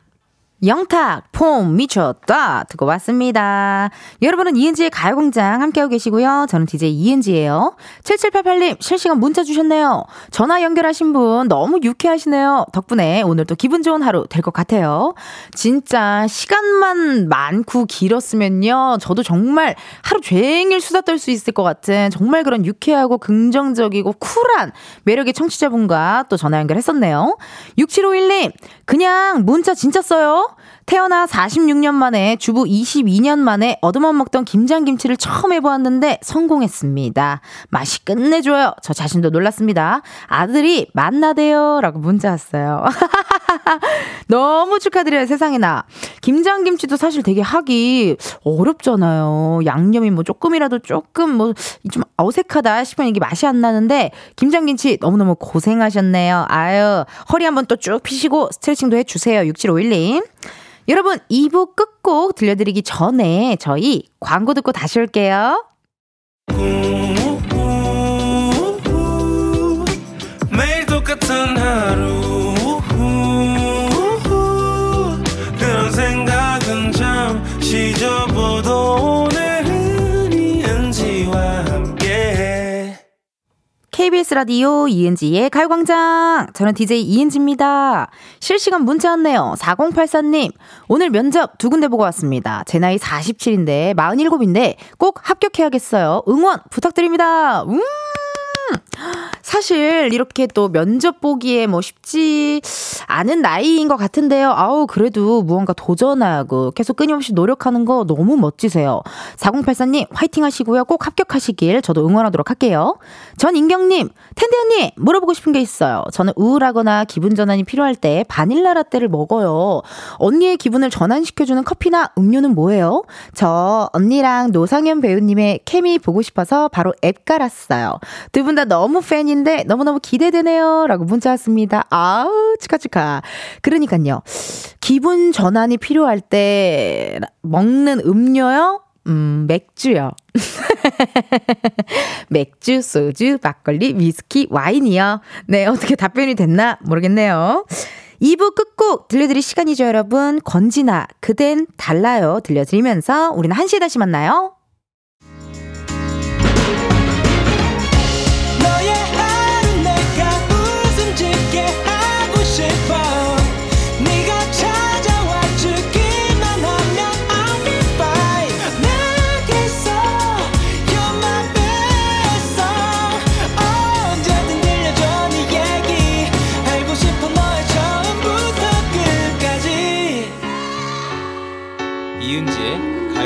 영탁, 폼, 미쳤다. 듣고 왔습니다. 여러분은 이은지의 가요공장 함께하고 계시고요. 저는 DJ 이은지예요. 7788님, 실시간 문자 주셨네요. 전화 연결하신 분 너무 유쾌하시네요. 덕분에 오늘 또 기분 좋은 하루 될 것 같아요. 진짜 시간만 많고 길었으면요. 저도 정말 하루 종일 수다 떨 수 있을 것 같은 정말 그런 유쾌하고 긍정적이고 쿨한 매력의 청취자분과 또 전화 연결했었네요. 6751님, 그냥 문자 진짜 써요. 태어나 46년 만에 주부 22년 만에 얻어만 먹던 김장김치를 처음 해보았는데 성공했습니다. 맛이 끝내줘요. 저 자신도 놀랐습니다. 아들이 만나대요. 라고 문자 왔어요. 너무 축하드려요, 세상에나. 김장김치도 사실 되게 하기 어렵잖아요. 양념이 뭐 조금이라도 조금 뭐 좀 어색하다 싶으면 이게 맛이 안 나는데, 김장김치 너무너무 고생하셨네요. 아유, 허리 한번 또 쭉 피시고 스트레칭도 해주세요. 6751님. 여러분, 2부 끝곡 들려드리기 전에 저희 광고 듣고 다시 올게요. 매 KBS 라디오 이은지의 가요광장. 저는 DJ 이은지입니다. 실시간 문자 왔네요. 4084님. 오늘 면접 두 군데 보고 왔습니다. 제 나이 47인데, 47인데 꼭 합격해야겠어요. 응원 부탁드립니다. 음! 사실 이렇게 또 면접 보기에 뭐 쉽지 않은 나이인 것 같은데요. 아우, 그래도 무언가 도전하고 계속 끊임없이 노력하는 거 너무 멋지세요. 4084님, 화이팅 하시고요. 꼭 합격하시길 저도 응원하도록 할게요. 전인경님, 텐데 언니, 물어보고 싶은 게 있어요. 저는 우울하거나 기분 전환이 필요할 때 바닐라 라떼를 먹어요. 언니의 기분을 전환시켜주는 커피나 음료는 뭐예요? 저 언니랑 노상현 배우님의 케미 보고 싶어서 바로 앱 깔았어요. 두 분 다 너무 팬인 데 너무너무 기대되네요. 라고 문자 왔습니다. 아우, 축하. 그러니까요. 기분 전환이 필요할 때 먹는 음료요? 음, 맥주요. 맥주, 소주, 막걸리, 위스키, 와인이요. 네, 어떻게 답변이 됐나 모르겠네요. 2부 끝곡 들려드릴 시간이죠, 여러분. 건지나, 그댄 달라요. 들려드리면서 우리는 1시에 다시 만나요.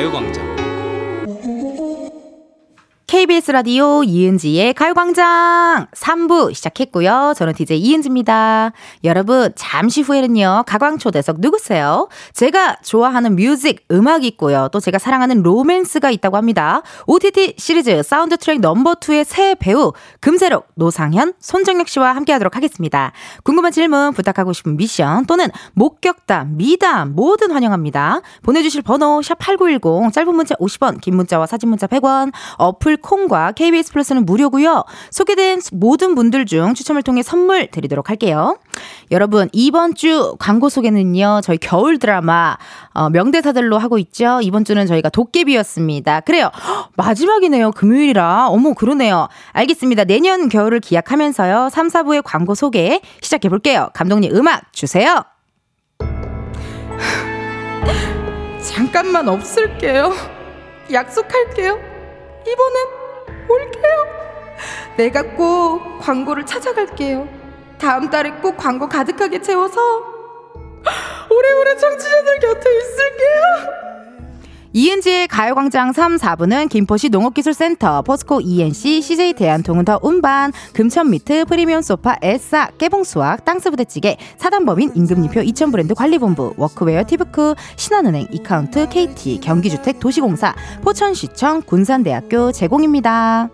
가요광장 KBS 라디오 이은지의 가요광장 3부 시작했고요. 저는 DJ 이은지입니다. 여러분, 잠시 후에는요, 가광초대석 누구세요? 제가 좋아하는 music, 음악이 있고요. 또 제가 사랑하는 로맨스가 있다고 합니다. OTT 시리즈 사운드 트랙 넘버 2의 세 배우, 금새록, 노상현, 손정혁 씨와 함께 하도록 하겠습니다. 궁금한 질문, 부탁하고 싶은 미션, 또는 목격담, 미담, 뭐든 환영합니다. 보내주실 번호, 샵8910, 짧은 문자 50원, 긴 문자와 사진 문자 100원, 어플 콩과 KBS 플러스는 무료고요. 소개된 모든 분들 중 추첨을 통해 선물 드리도록 할게요. 여러분 이번 주 광고 소개는요. 저희 겨울 드라마 어, 명대사들로 하고 있죠. 이번 주는 저희가 도깨비였습니다. 그래요. 헉, 마지막이네요. 금요일이라. 어머 그러네요. 알겠습니다. 내년 겨울을 기약하면서요. 3, 4부의 광고 소개 시작해 볼게요. 감독님 음악 주세요. 잠깐만 없을게요. 약속할게요. 이번엔 올게요. 내가 꼭 광고를 찾아갈게요. 다음 달에 꼭 광고 가득하게 채워서 오래오래 청취자들 곁에 있을게요. 이은지의 가요광장 3, 4부는 김포시 농업기술센터, 포스코 E&C, CJ 대한통운 더 운반, 금천미트, 프리미엄 소파, 에싸, 깨봉수학, 땅스부대찌개, 사단법인 임금님표 이천 브랜드 관리본부, 워크웨어 티브크, 신한은행, 이카운트, KT, 경기주택 도시공사, 포천시청, 군산대학교 제공입니다.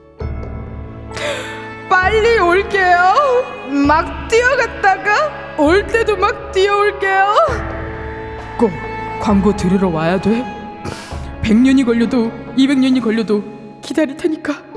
빨리 올게요. 막 뛰어갔다가 올 때도 막 뛰어올게요. 꼭 광고 들으러 와야 돼. 100년이 걸려도 200년이 걸려도 기다릴 테니까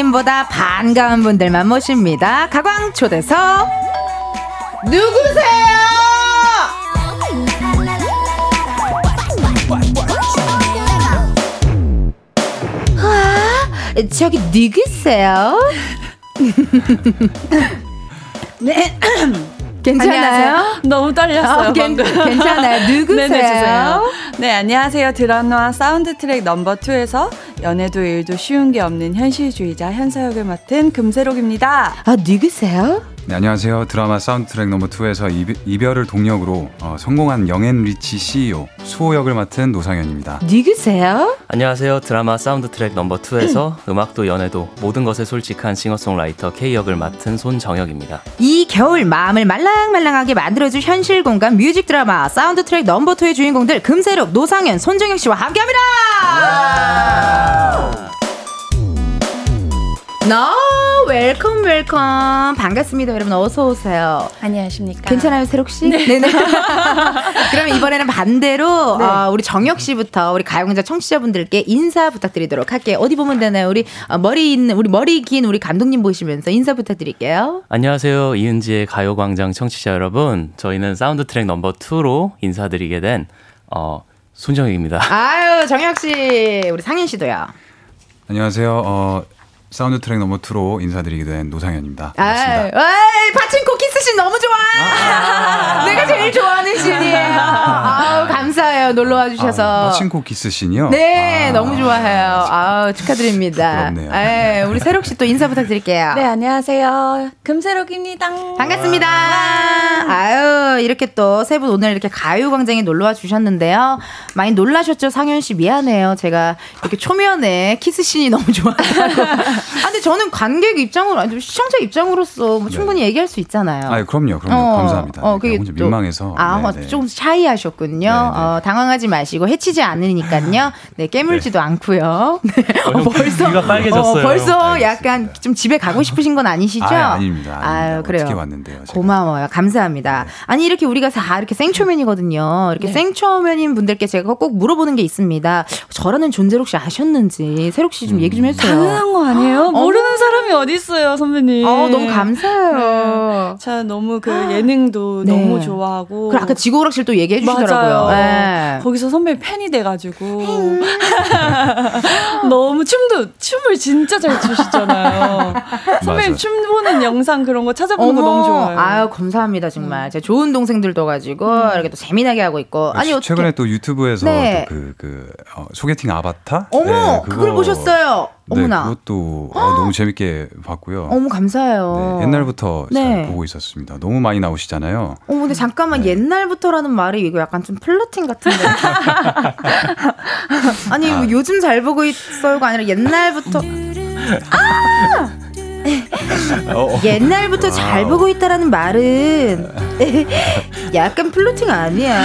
기사님보다 반가운 분들만 모십니다. 가광 초대석 누구세요? 와, 저기 누구세요? 네. 괜찮아요? 안녕하세요. 너무 떨렸어요. 어, 괜. 괜찮아요. 누구세요? 네네, 주세요. 네, 안녕하세요. 드라마 사운드 트랙 넘버 2에서 연애도 일도 쉬운 게 없는 현실주의자 현사역을 맡은 금새록입니다. 아, 누구세요? 네, 안녕하세요. 드라마 사운드트랙 넘버 2에서 이별을 동력으로 어, 성공한 young and rich CEO 수호 역을 맡은 노상현입니다. 누구세요? 안녕하세요 드라마 사운드 트랙 넘버 2에서 음악도 연애도 모든 것에 솔직한 싱어송라이터 K 역을 맡은 손정혁입니다 이 겨울 마음을 말랑말랑하게 만들어줄 현실 공감 뮤직 드라마 사운드 트랙 넘버 2의 주인공들 금새록, 노상현, 손정혁 씨와 함께합니다. 너 welcome welcome 반갑습니다 여러분 어서 오세요. 안녕하십니까. 괜찮아요 새록 씨? 네. 네 그러면 이번에는 반대로 어, 우리 정혁 씨부터 우리 가요광장 청취자분들께 인사 부탁드리도록 할게요. 어디 보면 되나요? 우리 어, 머리 있는 우리 머리 긴 우리 감독님 보시면서 인사 부탁드릴게요. 안녕하세요 이은지의 가요광장 청취자 여러분 저희는 사운드 트랙 넘버 2로 인사드리게 된 어, 손정혁입니다 아유 정혁 씨 우리 상현 씨도요. 안녕하세요. 어, 사운드 트랙 넘버 2로 인사드리게 된 노상현입니다. 반갑습니다. 아이, 파친코 키스씬 너무 좋아! 내가 제일 좋아하는 씬이에요. 아우, 감사해요. 놀러 와 주셔서. 아, 파친코 키스신이요? 네, 아, 너무 좋아해요. 아우, 축하드립니다. 부럽네요. 예, 우리 새록 씨 또 인사 부탁드릴게요. 네, 안녕하세요. 금새록입니다. 반갑습니다. 아유, 이렇게 또 세 분 오늘 이렇게 가요광장에 놀러 와 주셨는데요. 많이 놀라셨죠? 상현 씨 미안해요. 제가 이렇게 초면에 키스씬이 너무 좋았다고. 아, 근데 저는 관객 입장으로, 아니, 시청자 입장으로서 뭐 충분히 얘기할 수 있잖아요. 아, 그럼요, 그럼요. 어, 감사합니다. 어, 네, 그게 또- 민망해서. 아, 네, 네. 조금 샤이하셨군요. 네, 네. 어, 당황하지 마시고 해치지 않으니까요. 네, 깨물지도 않고요. 네. 어, 형, 귀가 빨개졌어요. 어, 벌써 알겠습니다. 약간 좀 집에 가고 싶으신 건 아니시죠? 아, 아닙니다. 아닙니다. 아유, 그래요. 어떻게 왔는데요? 제가. 고마워요. 감사합니다. 아니, 이렇게 우리가 다 이렇게 생초면이거든요. 이렇게 네. 생초면인 분들께 제가 꼭 물어보는 게 있습니다. 저라는 존재를 혹시 아셨는지, 새록 씨 좀 얘기 좀 해주세요. 당연한 거 아니에요? 모르는 사람이 어디 있어요, 선배님. 어, 너무 감사해요. 자, 너무 그 예능도 네. 너무 좋아하고. 그리고 아까 지구오락실 또 얘기해 주시더라고요. 네. 거기서 선배 팬이 돼가지고 너무 춤도 춤을 진짜 잘 추시잖아요. 선배님. 춤 보는 영상 그런 거 찾아보는 거 너무 좋아요. 음. 아유, 감사합니다, 정말. 제가 좋은 동생들도 가지고, 이렇게 또 재미나게 하고 있고. 아니, 어떻게. 최근에 또 유튜브에서 네. 또 그, 그, 어, 소개팅 아바타? 어머, 네, 그걸 그거- 보셨어요. 네, 어머나. 그것도 어, 너무 재밌게 봤고요. 어머, 감사해요. 네, 옛날부터 네. 잘 보고 있었습니다. 너무 많이 나오시잖아요. 어, 근데 잠깐만, 네. 옛날부터라는 말이 이거 약간 좀 플러팅 같은데. 아니, 뭐 요즘 잘 보고 있어요가 아니라 옛날부터. 어, 옛날부터 잘 보고 있다라는 말은 약간 플러팅 아니야?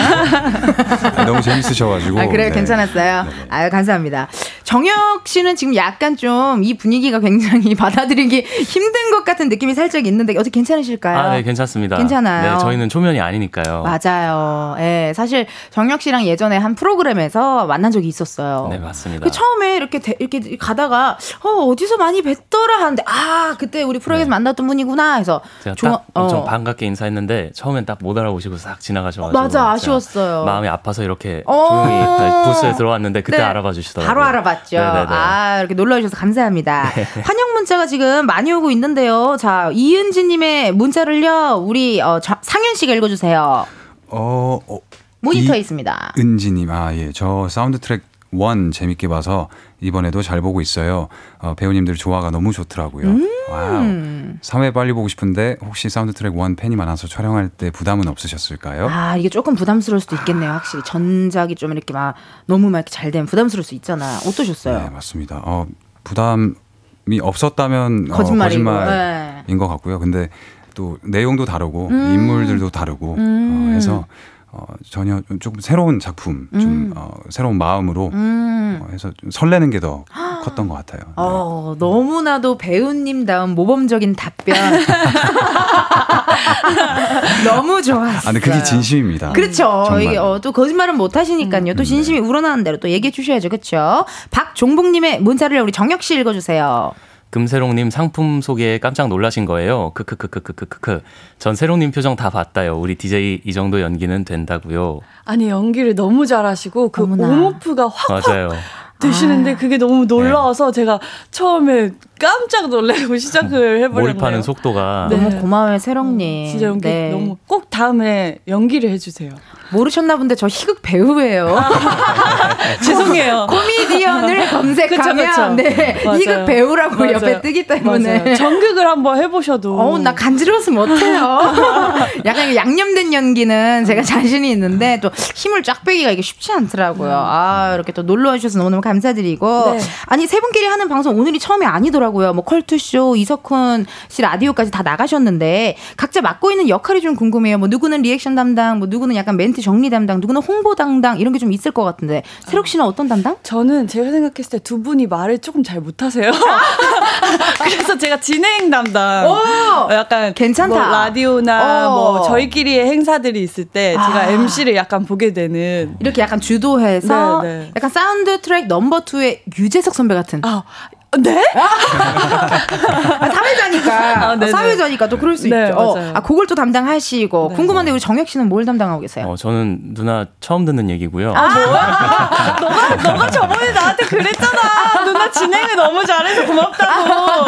아, 너무 재밌으셔가지고. 아, 그래요? 네. 괜찮았어요? 아유, 감사합니다. 정혁 씨는 지금 약간 좀 이 분위기가 굉장히 받아들이기 힘든 것 같은 느낌이 살짝 있는데 어떻게 괜찮으실까요? 아, 네, 괜찮습니다. 괜찮아요. 네, 저희는 초면이 아니니까요. 맞아요. 예, 사실 정혁 씨랑 예전에 한 프로그램에서 만난 적이 있었어요. 네, 맞습니다. 그 처음에 이렇게 대- 이렇게 가다가 어 어디서 많이 뵀더라 하는데 아 그때 우리 프로에서 네. 만났던 분이구나 해서 제가 좋아- 딱 엄청 어. 반갑게 인사했는데 처음엔 딱 못 알아보시고 싹 지나가셔 가지고 맞아, 진짜 아쉬웠어요. 마음이 아파서 이렇게 어. 조용히 부스에 들어왔는데 그때 네. 알아봐 주시더라고요. 바로 알아 봤죠. 네네네. 아, 이렇게 놀러 주셔서 감사합니다. 환영 문자가 지금 많이 오고 있는데요. 자, 이은지 님의 문자를요, 우리 어, 자- 상현 씨가 읽어 주세요. 어, 어, 모니터에 이- 있습니다. 은지 님, 아, 예. 저 사운드 트랙 1 재밌게 봐서 이번에도 잘 보고 있어요. 어, 배우님들 조화가 너무 좋더라고요. 음. 와우. 3회 빨리 보고 싶은데 혹시 사운드 트랙 1 팬이 많아서 촬영할 때 부담은 없으셨을까요? 아, 이게 조금 부담스러울 수도 있겠네요, 확실히. 전작이 좀 이렇게 막 너무 막 잘 되면 부담스러울 수 있잖아. 어떠셨어요? 네, 맞습니다. 어, 부담이 없었다면 어, 거짓말이고. 거짓말인 네. 것 같고요. 근데 또 내용도 다르고 음. 인물들도 다르고 음. 어, 해서 어, 전혀 좀 조금 새로운 작품, 좀 어, 새로운 마음으로 음. 어, 해서 좀 설레는 게 더 컸던 것 같아요. 어, 너무나도 배우님다운 모범적인 답변. 너무 좋았어요. 아, 근데 그게 진심입니다. 그렇죠. 정말. 이게 어, 또 거짓말은 못 하시니까요. 또 진심이 우러나는 대로 또 얘기해 주셔야죠. 그렇죠? 박종복님의 문자를 우리 정혁 씨 읽어주세요. 금세롱님 상품 소개에 깜짝 놀라신 거예요. 크크크크크크크. 전 세롱님 표정 다 봤다요. 우리 DJ 이 정도 연기는 된다고요. 아니 연기를 너무 잘하시고 그 어머나. 옴오프가 확확 맞아요. 되시는데 그게 너무 놀라워서 제가 처음에 깜짝 놀래고 시작을 해버렸네요. 몰입하는 속도가 네. 너무 고마워요, 세롱님. 진짜 연기 네. 너무 꼭 다음에 연기를 해주세요. 모르셨나 본데 저 희극 배우예요. 죄송해요. 코미디언을 검색하면 그쵸, 그쵸. 네 맞아요. 희극 배우라고 맞아요. 옆에 뜨기 때문에. 맞아요. 전극을 한번 해보셔도. 어우, 나 간지러워서 못해요. 약간 양념된 연기는 제가 자신이 있는데 또 힘을 쫙 빼기가 이게 쉽지 않더라고요. 아, 이렇게 또 놀러 와주셔서 너무너무 감사드리고. 네. 아니, 세 분끼리 하는 방송 오늘이 처음이 아니더라고요. 뭐 컬투쇼, 이석훈 씨 라디오까지 다 나가셨는데 각자 맡고 있는 역할이 좀 궁금해요. 뭐 누구는 리액션 담당, 뭐 누구는 약간 멘트 정리 담당, 누구는 홍보 담당 이런 게 좀 있을 것 같은데. 새록 씨는 어떤 담당? 저는 제가 생각했을 때 두 분이 말을 조금 잘 못하세요. 그래서 제가 진행 담당. 오! 약간 괜찮다. 뭐 라디오나 어. 뭐 저희끼리의 행사들이 있을 때 제가 아. MC를 약간 보게 되는. 이렇게 약간 주도해서 네, 네. 약간 사운드 트랙 넘버 two의 유재석 선배 같은. 아, 네? 아, 사회자니까 아, 네네. 사회자니까 또 그럴 수 네, 있죠. 어, 맞아요. 아 그걸 또 담당하시고 네. 궁금한데 우리 정혁 씨는 뭘 담당하고 계세요? 어, 저는 누나 처음 듣는 얘기고요. 너가 너가 저번에 나한테 그랬잖아. 누나 진행을 너무 잘해서 고맙다고.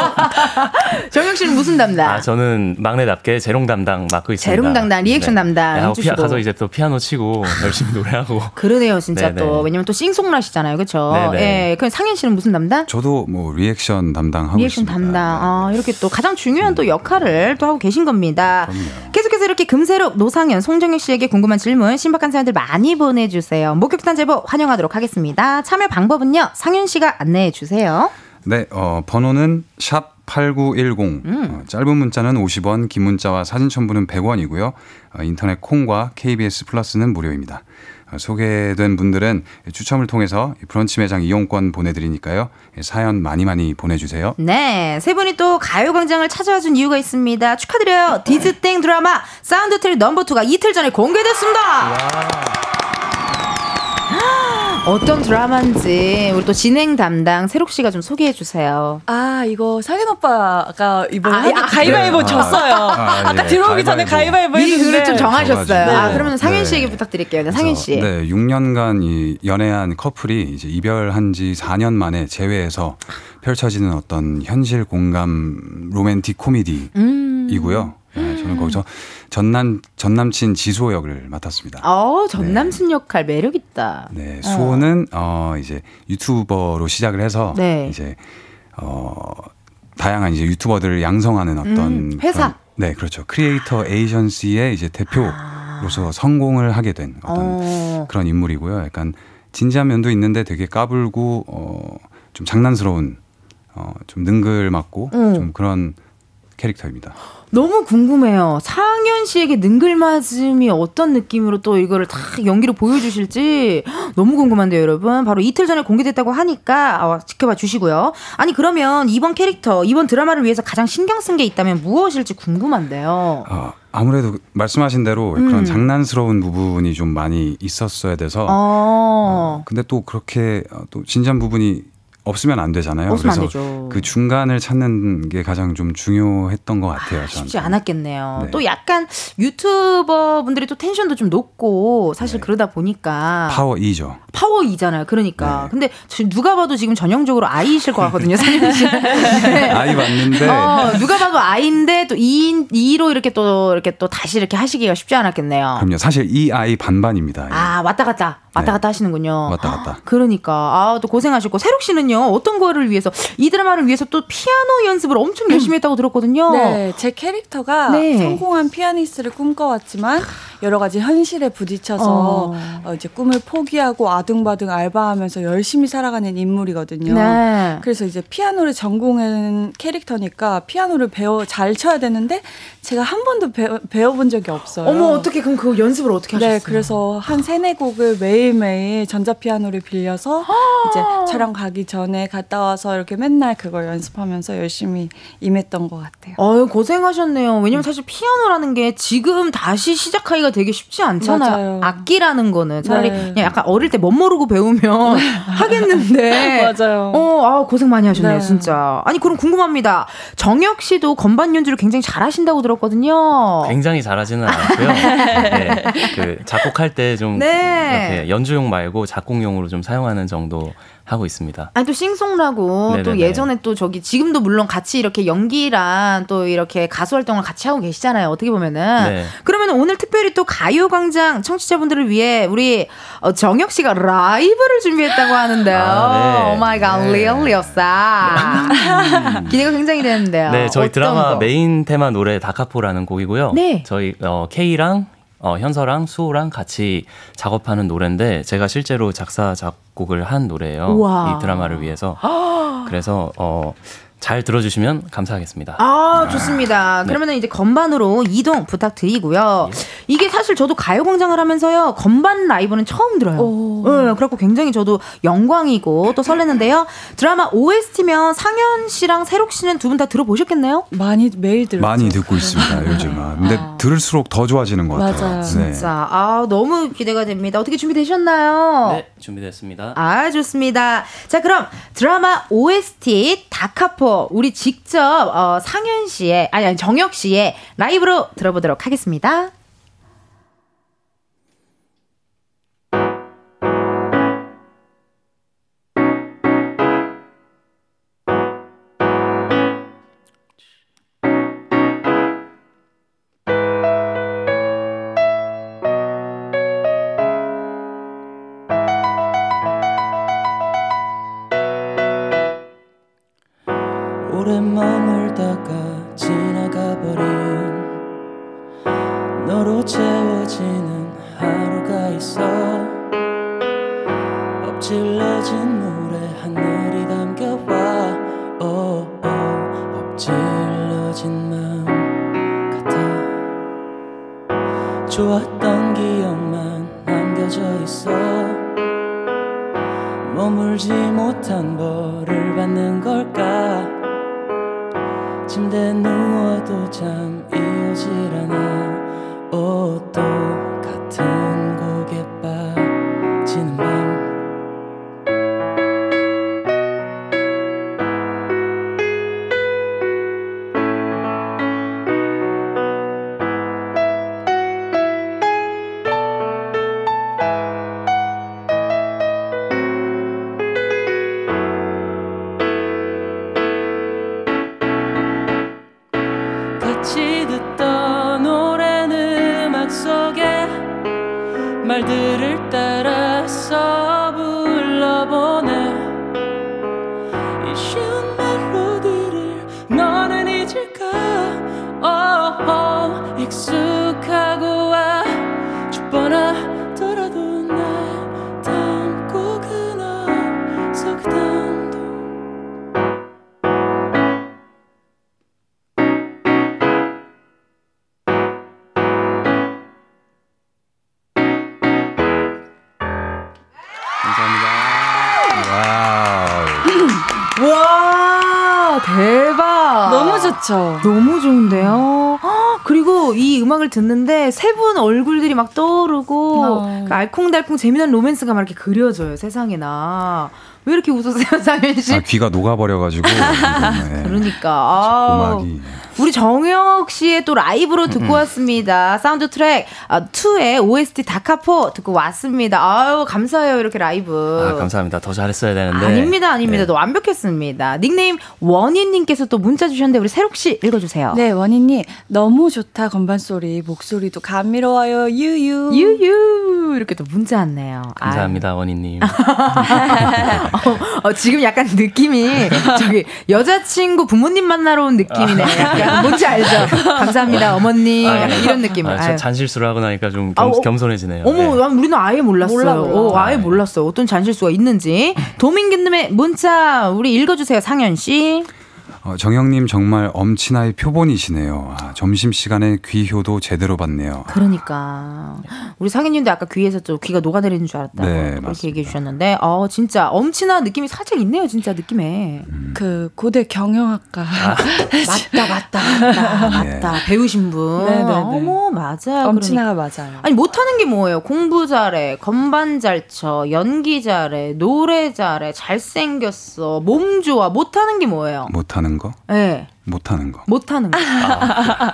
정혁 씨는 무슨 담당? 아, 저는 막내답게 재롱 담당 맡고 있습니다. 재롱 담당, 리액션 담당 네, 하고 피아. 가서 이제 또 피아노 치고 열심히 노래하고. 그러네요, 진짜 네네. 또 왜냐면 또 싱송라시잖아요, 그렇죠? 네네. 예, 그럼 상현 씨는 무슨 담당? 저도 뭐 리액션 담당하고 리액션 있습니다. 담당. 네. 아, 이렇게 또 가장 중요한 또 역할을 또 하고 계신 겁니다. 그럼요. 계속해서 이렇게 금새록 노상현, 손정혁 씨에게 궁금한 질문, 신박한 사연들 많이 보내주세요. 목격담 제보 환영하도록 하겠습니다. 참여 방법은요, 상현 씨가 안내해 주세요. 네, 어, 번호는 샵 8910. 음. 어, 짧은 문자는 50원, 긴 문자와 사진 첨부는 100원이고요. 어, 인터넷 콩과 KBS 플러스는 무료입니다. 어, 소개된 분들은 추첨을 통해서 브런치 매장 이용권 보내드리니까요. 예, 사연 많이 많이 보내주세요. 네, 세 분이 또 가요광장을 찾아와 준 이유가 있습니다. 축하드려요. 디즈땡 드라마 사운드 트랙 넘버 2가 이틀 전에 공개됐습니다. 어떤 드라마인지 우리 또 진행 담당 세록 씨가 좀 소개해 주세요. 아 이거 상현 오빠가 이번에 아, 아, 가위바위보 그래요? 졌어요. 아, 아, 예. 까 들어오기 전에 가위바위보. 가위바위보 미리 했는데 좀 정하셨어요. 져가지고. 아, 그러면 상현 네. 씨에게 부탁드릴게요. 네, 상현 씨. 네, 6년간 이 연애한 커플이 이제 이별한 지 4년 만에 재회해서 펼쳐지는 어떤 현실 공감 로맨틱 코미디이고요. 음. 네, 저는 거기서 전남 전남친 지소 역을 맡았습니다. 어, 전 남친 역할 매력 있다. 네, 수호는 어 이제 유튜버로 시작을 해서 네. 이제 어 다양한 이제 유튜버들을 양성하는 어떤 음, 회사. 그런- 네, 그렇죠. 크리에이터 에이전시의 이제 대표로서 성공을 하게 된 어떤 어. 그런 인물이고요. 약간 진지한 면도 있는데 되게 까불고 어좀 장난스러운 어좀 능글맞고 음. 좀 그런 캐릭터입니다. 너무 궁금해요. 상현 씨에게 능글맞음이 어떤 느낌으로 또 이거를 다 연기로 보여주실지 너무 궁금한데요, 여러분. 바로 이틀 전에 공개됐다고 하니까 어, 지켜봐 주시고요. 아니 그러면 이번 캐릭터, 이번 드라마를 위해서 가장 신경 쓴 게 있다면 무엇일지 궁금한데요. 어, 아무래도 말씀하신 대로 음. 그런 장난스러운 부분이 좀 많이 있었어야 돼서 어, 어, 근데 또 그렇게 어, 또 진지한 부분이 없으면 안 되잖아요. 없으면 안 그래서 되죠. 그 중간을 찾는 게 가장 좀 중요했던 것 같아요. 저한테. 쉽지 않았겠네요. 네. 또 약간 유튜버 분들이 또 텐션도 좀 높고 사실 그러다 보니까 power E죠. power E잖아요. 그러니까. 네. 근데 지- 누가 봐도 지금 전형적으로 I실 것 같거든요, 상현 씨. 네. I 맞는데 어, 누가 봐도 I인데 또 E인, E로 이렇게 또 이렇게 또 다시 이렇게 하시기가 쉽지 않았겠네요. 그럼요. 사실 E I 반반입니다. 아, 왔다 갔다. 왔다 네. 갔다 하시는군요. 왔다 갔다. 그러니까 아, 또 고생하셨고 새록 씨는요. 어떤 거를 위해서 이 드라마를 위해서 또 피아노 연습을 엄청 열심히 했다고 들었거든요. 네, 제 캐릭터가 네. 성공한 피아니스트를 꿈꿔왔지만 여러 가지 현실에 부딪혀서 어. 어, 이제 꿈을 포기하고 아등바등 알바하면서 열심히 살아가는 인물이거든요. 네. 그래서 이제 피아노를 전공한 캐릭터니까 피아노를 배워 잘 쳐야 되는데 제가 한 번도 배워, 배워본 적이 없어요. 어머, 어떻게 그럼 그 연습을 어떻게 하셨어요? 네, 그래서 한 세네 곡을 매일매일 전자 피아노를 빌려서 이제 촬영 가기 전에 갔다 와서 이렇게 맨날 그걸 연습하면서 열심히 임했던 것 같아요. 어유 고생하셨네요. 왜냐면 사실 피아노라는 게 지금 다시 시작하기가 되게 쉽지 않잖아요. 맞아요. 악기라는 거는 차라리 네. 그냥 약간 어릴 때 멋 모르고 배우면 하겠는데. 맞아요. 어, 아 고생 많이 하셨네요, 네. 진짜. 아니 그럼 궁금합니다. 정혁 씨도 건반 연주를 굉장히 잘하신다고 들었거든요. 굉장히 잘하지는 않았고요. 네, 그 작곡할 때좀 네. 연주용 말고 작곡용으로 좀 사용하는 정도 하고 있습니다. 아니 또 싱송라고 또 네네네. 예전에 또 저기 지금도 물론 같이 이렇게 연기랑 또 이렇게 가수 활동을 같이 하고 계시잖아요. 어떻게 보면은 네. 그러면 오늘 특별히 또 가요광장 청취자분들을 위해 우리 어, 정혁 씨가 라이브를 준비했다고 하는데요. 아, 네. Oh my god, 네. really었다. 기대가 굉장히 되는데요. 네, 저희 드라마 거? 메인 테마 노래 다카포라는 곡이고요. 네. 저희 어, K랑 어, 현서랑 수호랑 같이 작업하는 노래인데 제가 실제로 작사 작곡을 한 노래예요. 우와. 이 드라마를 위해서. 그래서 어, 잘 들어주시면 감사하겠습니다. 아, 좋습니다. 네. 그러면 이제 건반으로 이동 부탁드리고요. 이게 사실 저도 가요광장을 하면서요 건반 라이브는 처음 들어요. 네, 그래갖고 굉장히 저도 영광이고 또 설레는데요. 드라마 OST면 상현 씨랑 세록 씨는 두 분 다 들어보셨겠네요? 많이 매일 들었죠. 많이 듣고 있습니다 요즘은. 근데 들을수록 더 좋아지는 것 같아요. 맞아요. 네. 진짜 아 너무 기대가 됩니다. 어떻게 준비되셨나요? 네, 준비됐습니다. 아, 좋습니다. 자, 그럼 드라마 OST 다카포 우리 직접 어, 상현 씨의 아니, 아니 정혁 씨의 라이브로 들어보도록 하겠습니다. 말들을 따라서 너무 좋죠. 너무 좋은데요. 헉, 그리고 이 음악을 듣는데 세 분 얼굴들이 막 떠오르고 어. 그 알콩달콩 재미난 로맨스가 막 이렇게 그려져요 세상에나. 왜 이렇게 웃으세요, 상현 씨? 아, 귀가 녹아버려가지고. 네. 그러니까 아, 고막이. 우리 정혁 씨의 또 라이브로 듣고 왔습니다. 사운드 트랙 아, 2의 OST 다카포 듣고 왔습니다. 아유 감사해요 이렇게 라이브. 아, 감사합니다. 더 잘했어야 되는데. 아닙니다, 아닙니다. 네. 너 완벽했습니다. 닉네임 원희님께서 또 문자 주셨는데 우리 세록 씨 읽어주세요. 네, 원희님 너무 좋다 건반 소리, 목소리도 감미로워요. 유유. 유유 이렇게 또 문자 왔네요. 감사합니다, 원희님. 어, 어, 지금 약간 느낌이 저기 여자친구 부모님 만나러 온 느낌이네. 약간 뭔지 알죠? 감사합니다, 어머님. 약간 이런 느낌. 아. 잔실수를 하고 나니까 좀 아, 겸, 어, 겸손해지네요. 어머, 네. 난 우리는 아예 몰랐어요. 몰라, 몰라. 어, 아예 몰랐어요. 어떤 잔실수가 있는지. 도민기님의 문자 우리 읽어주세요, 상현 씨. 어, 정영님 정말 엄친아의 표본이시네요. 아, 점심 시간에 귀효도 제대로 받네요. 그러니까 우리 상현님도 아까 귀에서 좀 귀가 녹아내리는 줄 알았다고 네, 그렇게 맞습니다. 얘기해 주셨는데, 어 진짜 엄친아 느낌이 살짝 있네요, 진짜 느낌에. 그 고대 경영학과. 맞다, 맞다, 맞다, 네. 맞다. 배우신 분. 네, 네, 네. 어머, 맞아요. 그러니까. 엄친아가 맞아요. 아니 못하는 게 뭐예요? 공부 잘해, 건반 잘 쳐, 연기 잘해, 노래 잘해, 잘생겼어, 몸 좋아. 못하는 게 뭐예요? 못하는 거? 예. 네. 못 하는 거. 못 하는 거.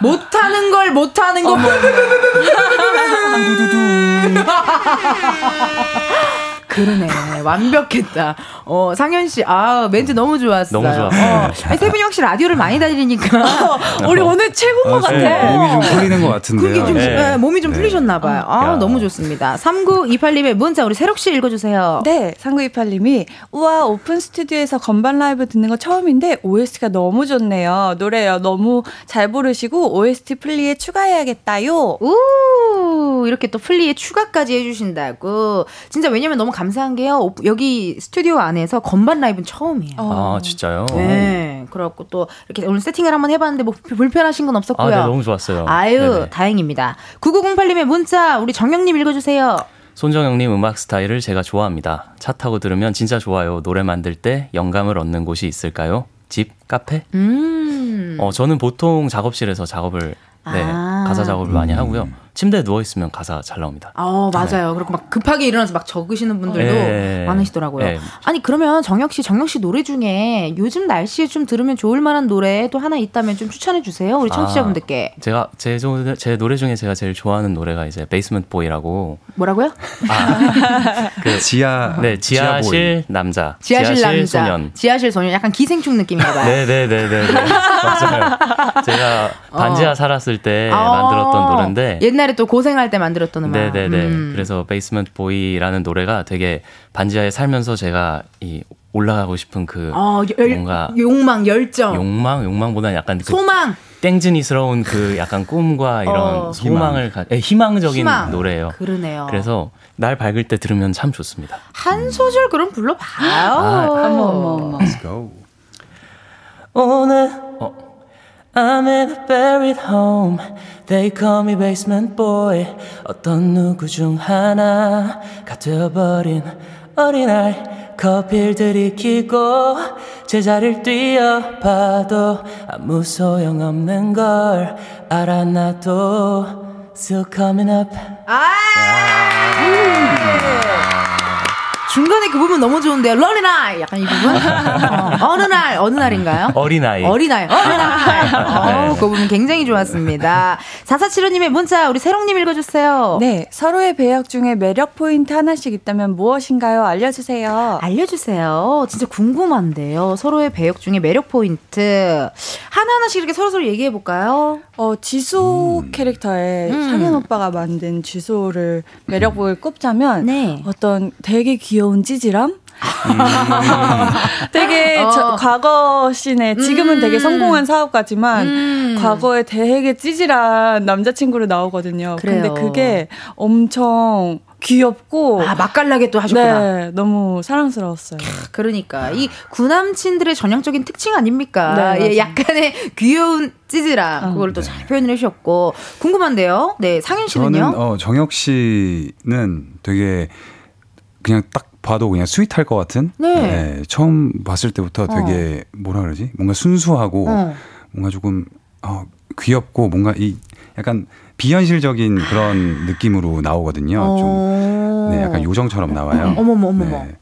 못하는 걸 못 하는 거. 그러네. 완벽했다. 어, 상현 씨, 아, 멘트 너무 좋았어요. 너무 좋았어요. 어, 아니, 세 분이 혹시 라디오를 많이 다니니까. 우리 오늘 최고인 것 같아. 네, 몸이 좀 풀리는 것 같은데요. 그게 좀, 네. 예, 몸이 좀 네. 풀리셨나봐요. 아, 야. 너무 좋습니다. 3928님의 문자, 우리 새록 씨 읽어주세요. 네, 3928님이 우와 오픈 스튜디오에서 건반 라이브 듣는 거 처음인데 OST가 너무 좋네요. 노래요 너무 잘 부르시고 OST 플리에 추가해야겠다요. 우 이렇게 또 플리에 추가까지 해주신다고 진짜 왜냐면 너무 감 사한 게요 오- 여기 스튜디오 안에서 건반 라이브는 처음이에요. 아, 진짜요? 네, 그래갖고 또 이렇게 오늘 세팅을 한번 해봤는데 뭐 불- 불편하신 건 아, 없었고요. 네, 너무 좋았어요. 아유 네네. 다행입니다. 9908님의 문자 우리 정혁님 읽어주세요. 손정영님 음악 스타일을 제가 좋아합니다. 차 타고 들으면 진짜 좋아요. 노래 만들 때 영감을 얻는 곳이 있을까요? 집, 카페? 음. 어, 저는 보통 작업실에서 작업을, 네, 아. 가사 작업을 많이 하고요. 침대에 누워 있으면 가사 잘 나옵니다. 어 맞아요. 그리고 막 급하게 일어나서 막 적으시는 분들도 네. 많으시더라고요. 네. 아니 그러면 정혁 씨, 정혁 씨 노래 중에 요즘 날씨에 좀 들으면 좋을 만한 노래 또 하나 있다면 좀 추천해 주세요. 우리 청취자분들께 제가, 제, 조- 제 노래 중에 제가 제일 좋아하는 노래가 이제 Basement Boy라고. 뭐라고요? 그, 지하 네, 지하실 남자. 지하실, 남자, 소년. 지하실 소년, 약간 기생충 느낌인가 봐요. 네네네네. 맞아요. 제가 반지하 살았을 때 만들었던 어, 노래인데. 옛날 에 또 고생할 때 만들었던 음악. 네네네. 음. 그래서 Basement Boy라는 노래가 되게 반지하에 살면서 제가 이 올라가고 싶은 그 어, 열, 뭔가 욕망, 열정, 욕망, 욕망보다는 약간 그 소망. 땡즈니스러운 그 약간 꿈과 이런 어. 소망을 가, 예, 희망적인 희망. 노래예요. 그러네요. 그래서 날 밝을 때 들으면 참 좋습니다. 한 소절 그럼 불러봐요. 아, 어머. Let's go. 오늘 어. I'm in a buried home They call me basement boy 어떤 누구 중 하나 가 되어버린 어린아이 커피를 들이키고 제자리를 뛰어봐도 아무 소용없는 걸 알아 나도 Still coming up 중간에 그 부분 너무 좋은데요. 러리나이 약간 이 부분. 어, 느 날, 어느 날인가요? 어린아이. 어린아이, 어린아이. 어, 그 부분 굉장히 좋았습니다. 4475님의 문자, 우리 새롱님 읽어주세요. 네, 서로의 배역 중에 매력 포인트 하나씩 있다면 무엇인가요? 알려주세요. 알려주세요. 진짜 궁금한데요. 서로의 배역 중에 매력 포인트. 하나하나씩 이렇게 서로서로 얘기해볼까요? 어, 지소 캐릭터에 음. 상현 오빠가 만든 지소를 매력을 꼽자면 네. 어떤 되게 귀여운 찌질함? 되게 어. 저- 과거 씬에 지금은 음. 되게 성공한 사업가지만 음. 과거에 되게 찌질한 남자친구로 나오거든요. 근데 그래요. 그게 엄청 귀엽고 아, 맛깔나게 또 하셨구나. 네, 너무 사랑스러웠어요. 그러니까 이 구남친들의 전형적인 특징 아닙니까? 네. 예, 약간의 귀여운 찌질함 어, 그걸 또잘 표현을 해주셨고 궁금한데요. 네 상현 씨는요? 저는 어, 정혁 씨는 되게 그냥 딱 봐도 그냥 스윗할 것 같은. 네. 처음 봤을 때부터 되게 뭐라 그러지? 뭔가 순수하고 어. 뭔가 조금 어, 귀엽고 뭔가 이 약간 비현실적인 그런 느낌으로 나오거든요. 좀 어. 네, 약간 요정처럼 나와요. 어머머 어머머. 네.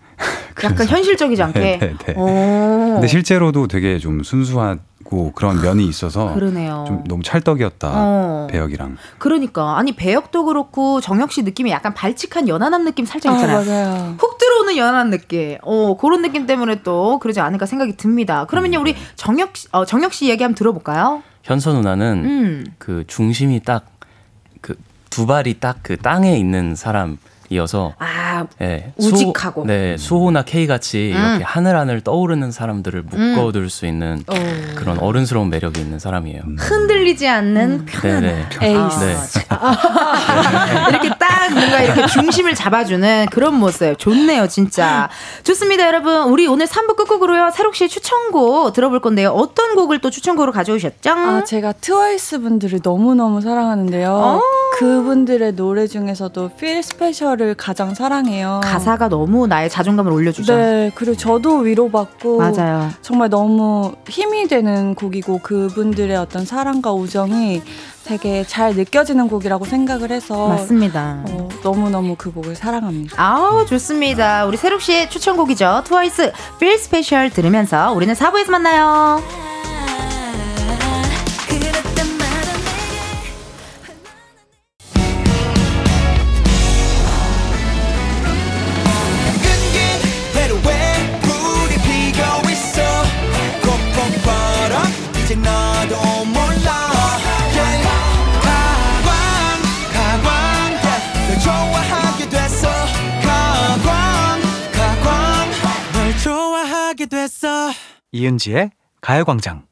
약간 현실적이지 않게. 네, 네, 네. 어. 근데 실제로도 되게 좀 순수 하고 그런 면이 있어서 그러네요. 좀 너무 찰떡이었다 어. 배역이랑. 그러니까 아니 배역도 그렇고 정혁 씨 느낌이 약간 발칙한 연하남 느낌 살짝 아, 있잖아요. 맞아요. 훅 들어오는 연한 느낌. 어, 그런 느낌 때문에 또 그러지 않을까 생각이 듭니다. 그러면요, 우리 정혁 씨, 어, 정혁 씨 얘기 한번 들어볼까요? 현서 누나는 음. 그 중심이 딱 그 두 발이 딱 그 땅에 있는 사람 이어서 아, 예, 우직하고. 수호, 네, 수호나 K 같이 음. 이렇게 하늘 하늘 떠오르는 사람들을 묶어둘 수 있는 어. 그런 어른스러운 매력이 있는 사람이에요. 흔들리지 않는 편안한. 네네. 에이스. 네. 이렇게 딱 뭔가 이렇게 중심을 잡아주는 그런 모습. 좋네요, 진짜. 좋습니다, 여러분. 우리 오늘 3부 끝곡으로요, 새록 씨의 추천곡 들어볼 건데요. 어떤 곡을 또 추천곡으로 가져오셨죠? 아, 제가 트와이스 분들을 너무 너무 사랑하는데요. 어. 그분들의 노래 중에서도 Feel Special 을 가장 사랑해요. 가사가 너무 나의 자존감을 올려주죠. 네, 그리고 저도 위로받고 맞아요. 정말 너무 힘이 되는 곡이고 그분들의 어떤 사랑과 우정이 되게 잘 느껴지는 곡이라고 생각을 해서 맞습니다. 어, 너무 너무 그 곡을 사랑합니다. 아우 좋습니다. 우리 새록 씨의 추천곡이죠. 트와이스 Feel Special 들으면서 우리는 4부에서 만나요. 이은지의 가요광장.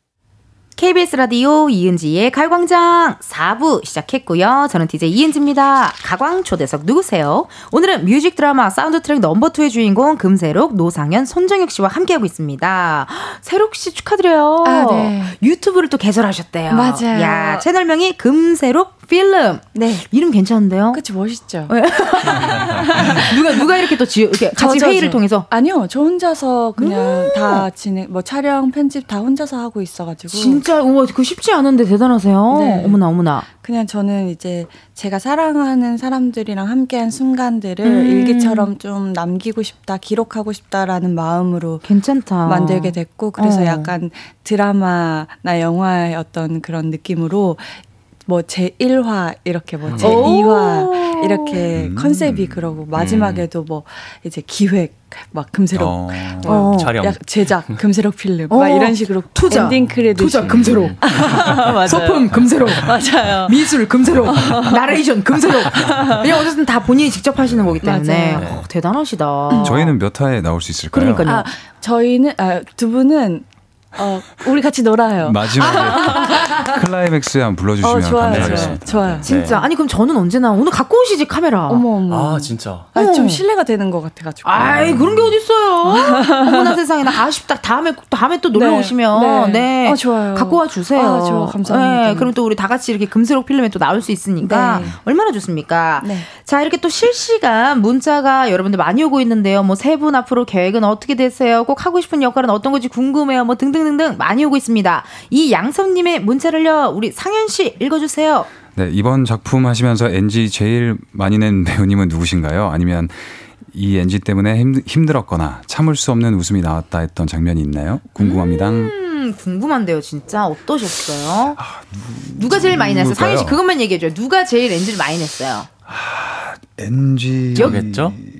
KBS 라디오 이은지의 가광장 4부 시작했고요. 저는 DJ 이은지입니다. 가광 초대석 누구세요? 오늘은 music 드라마 사운드 트랙 넘버 2의 주인공 금새록, 노상현, 손정혁 씨와 함께하고 있습니다. 새록 씨 축하드려요. 아, 네. 유튜브를 또 개설하셨대요. 맞아요. 야, 채널명이 금새록 필름. 네. 이름 괜찮은데요? 그치 멋있죠. 누가 누가 이렇게 또 지어 이렇게 같이 저, 저, 회의를 저. 통해서 아니요, 저 혼자서 그냥 음. 다 진행, 뭐 촬영, 편집 다 혼자서 하고 있어가지고. 진짜 우와 그거 쉽지 않은데 대단하세요. 네. 어머나 어머나. 그냥 저는 이제 제가 사랑하는 사람들이랑 함께한 순간들을 음. 일기처럼 좀 남기고 싶다, 기록하고 싶다라는 마음으로 괜찮다. 만들게 됐고, 그래서 어. 약간 드라마나 영화의 어떤 그런 느낌으로 뭐 제1화 이렇게 뭐 제2화 이렇게 음. 컨셉이 그러고 마지막에도 뭐 이제 기획 막 금새록 어. 뭐 촬영. 약 제작 금새록 필름 어. 막 이런 식으로 투자, 엔딩 크레딧 투자 금새록, 맞아요. 소품 금새록, 맞아요. 미술 금새록, 나레이션 금새록. 이게 어쨌든 다 본인이 직접 하시는 거기 때문에. 어, 대단하시다. 저희는 몇 화에 나올 수 있을까요? 그러니까요. 아 저희는 아, 두 분은 어 우리 같이 놀아요. 마지막에 클라이맥스에 한번 불러주시면 어 좋아요, 감사하겠습니다. 좋아요, 좋아요. 진짜 아니 그럼 저는 언제나 오늘 갖고 오시지 카메라. 어머 어머. 아 진짜. 아, 좀 어. 신뢰가 되는 것 같아가지고. 아이 그런 게 어딨어요. 어머나 세상에 나 아쉽다. 다음에 다음에 또 놀러 네, 오시면 네, 네. 어, 좋아요. 갖고 와 주세요. 아, 좋아, 감사합니다. 네, 그럼 또 우리 다 같이 이렇게 금세록 필름에 또 나올 수 있으니까 네. 얼마나 좋습니까? 네. 자 이렇게 또 실시간 문자가 여러분들 많이 오고 있는데요. 뭐 세 분 앞으로 계획은 어떻게 되세요? 꼭 하고 싶은 역할은 어떤 건지 궁금해요. 뭐 등등 등등 많이 오고 있습니다. 이 양섭님의 문자를요 우리 상현 씨 읽어주세요. 네, 이번 작품 하시면서 NG 제일 많이 낸 배우님은 누구신가요? 아니면 이 NG 때문에 힘, 힘들었거나 참을 수 없는 웃음이 나왔다 했던 장면이 있나요? 궁금합니다. 음, 궁금한데요, 진짜 어떠셨어요? 누가 제일 많이 냈어요? 아? 상현 씨 그것만 얘기해줘요. 누가 제일 엔지를 많이 냈어요? NG 저겠죠?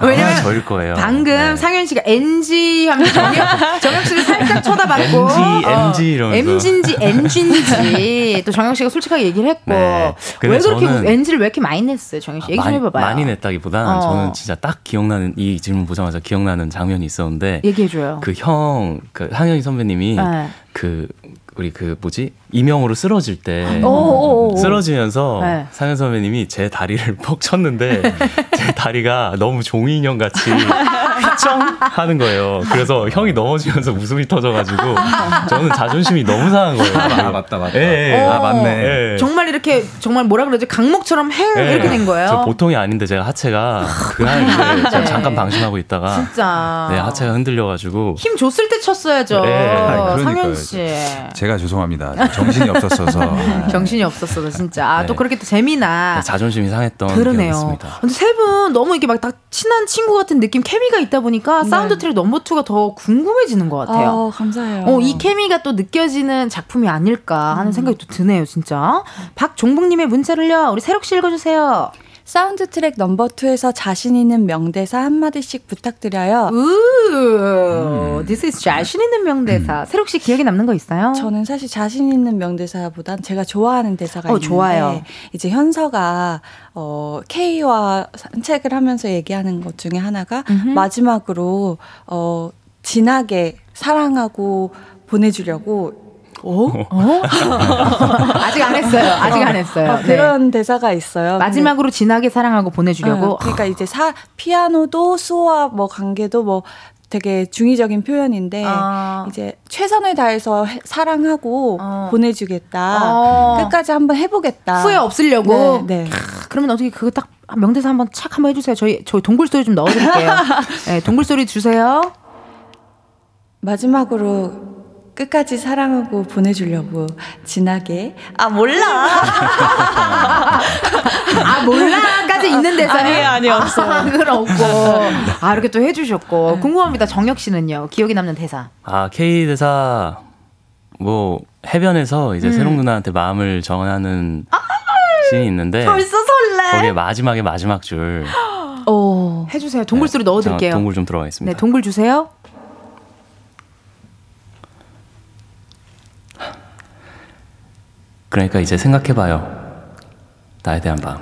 왜냐면 아, 저일 거예요. 방금 네. 상현 씨가 NG 하면 정혁, 정혁 씨를 살짝 쳐다봤고 어, MG, MG 이러면서. MG인지 NG인지 또 정혁 씨가 솔직하게 얘기를 했고 네. 왜 그렇게 NG를 왜 이렇게 많이 냈어요, 정혁 씨? 얘기 좀 해봐봐요. 많이 냈다기보다는 어. 저는 진짜 딱 기억나는 이 질문 보자마자 기억나는 장면이 있었는데 얘기해줘요. 그 형 그 상현이 선배님이 네. 그 우리 그 뭐지 이명으로 쓰러질 때 오, 오, 오. 쓰러지면서 네. 상현 선배님이 제 다리를 퍽 쳤는데 제 다리가 너무 종이 인형 같이 휘청 하는 거예요. 그래서 형이 넘어지면서 웃음이 터져가지고 저는 자존심이 너무 상한 거예요. 아, 맞다, 맞다. 예, 예. 어. 아, 맞네. 예. 정말 이렇게 정말 뭐라 그러지 강목처럼 행 예. 이렇게 된 거예요. 저 보통이 아닌데 제가 하체가 그날 이제 제가 네. 잠깐 방심하고 있다가 진짜. 네 하체가 흔들려가지고 힘 줬을 때 쳤어야죠. 네. 아이, 상현. 씨. 제가 죄송합니다. 정신이 없었어서. 정신이 없었어, 진짜. 아, 네. 또 그렇게 또 재미나. 네, 자존심이 상했던 그러네요. 근데 세 분 너무 이렇게 막 다 친한 친구 같은 느낌 케미가 있다 보니까 네. 사운드 트랙 number two가 더 궁금해지는 것 같아요. 어, 감사해요. 어, 이 케미가 또 느껴지는 작품이 아닐까 음. 하는 생각이 또 드네요, 진짜. 박종북님의 문자를요, 우리 새록 씨 읽어주세요. 사운드 트랙 number 2에서 자신 있는 명대사 한마디씩 부탁드려요. 우, this is 자신 있는 명대사. 새록 씨 기억에 남는 거 있어요? 저는 사실 자신 있는 명대사보단 제가 좋아하는 대사가 어, 있는데 좋아요. 이제 현서가 어 K와 산책을 하면서 얘기하는 것 중에 하나가 마지막으로 어 진하게 사랑하고 보내주려고 오? 어? 아직 안 했어요. 아직 안 했어요. 어, 네. 그런 대사가 있어요. 마지막으로 진하게 사랑하고 보내주려고. 어, 그러니까 이제 사 피아노도 수와 뭐 관계도 뭐 되게 중의적인 표현인데 아. 이제 최선을 다해서 해- 사랑하고 어. 보내주겠다. 어. 끝까지 한번 해보겠다. 후회 없으려고. 네. 네. 그러면 어떻게 그거 딱 명대사 한번 착 한번 해주세요. 저희 저희 동굴 소리 좀 넣어드릴게요. 네, 동굴 소리 주세요. 마지막으로 끝까지 사랑하고 보내주려고 진하게 아 몰라 아 몰라까지 있는 대사요? 아니에요, 아니에요, 없어요. 그건 없고. 아 이렇게 또 해주셨고 궁금합니다. 정혁 씨는요 기억에 남는 대사. 아 K 대사 뭐 해변에서 음. 이제 새롱 누나한테 마음을 전하는 씬이 있는데 아, 벌써 설레. 거기에 마지막에 마지막 줄 오 해주세요. 동굴 소리 넣어드릴게요. 자, 동굴 좀 들어가 네 있습니다. 동굴 주세요. 그러니까 이제 생각해봐요. 나에 대한 마음.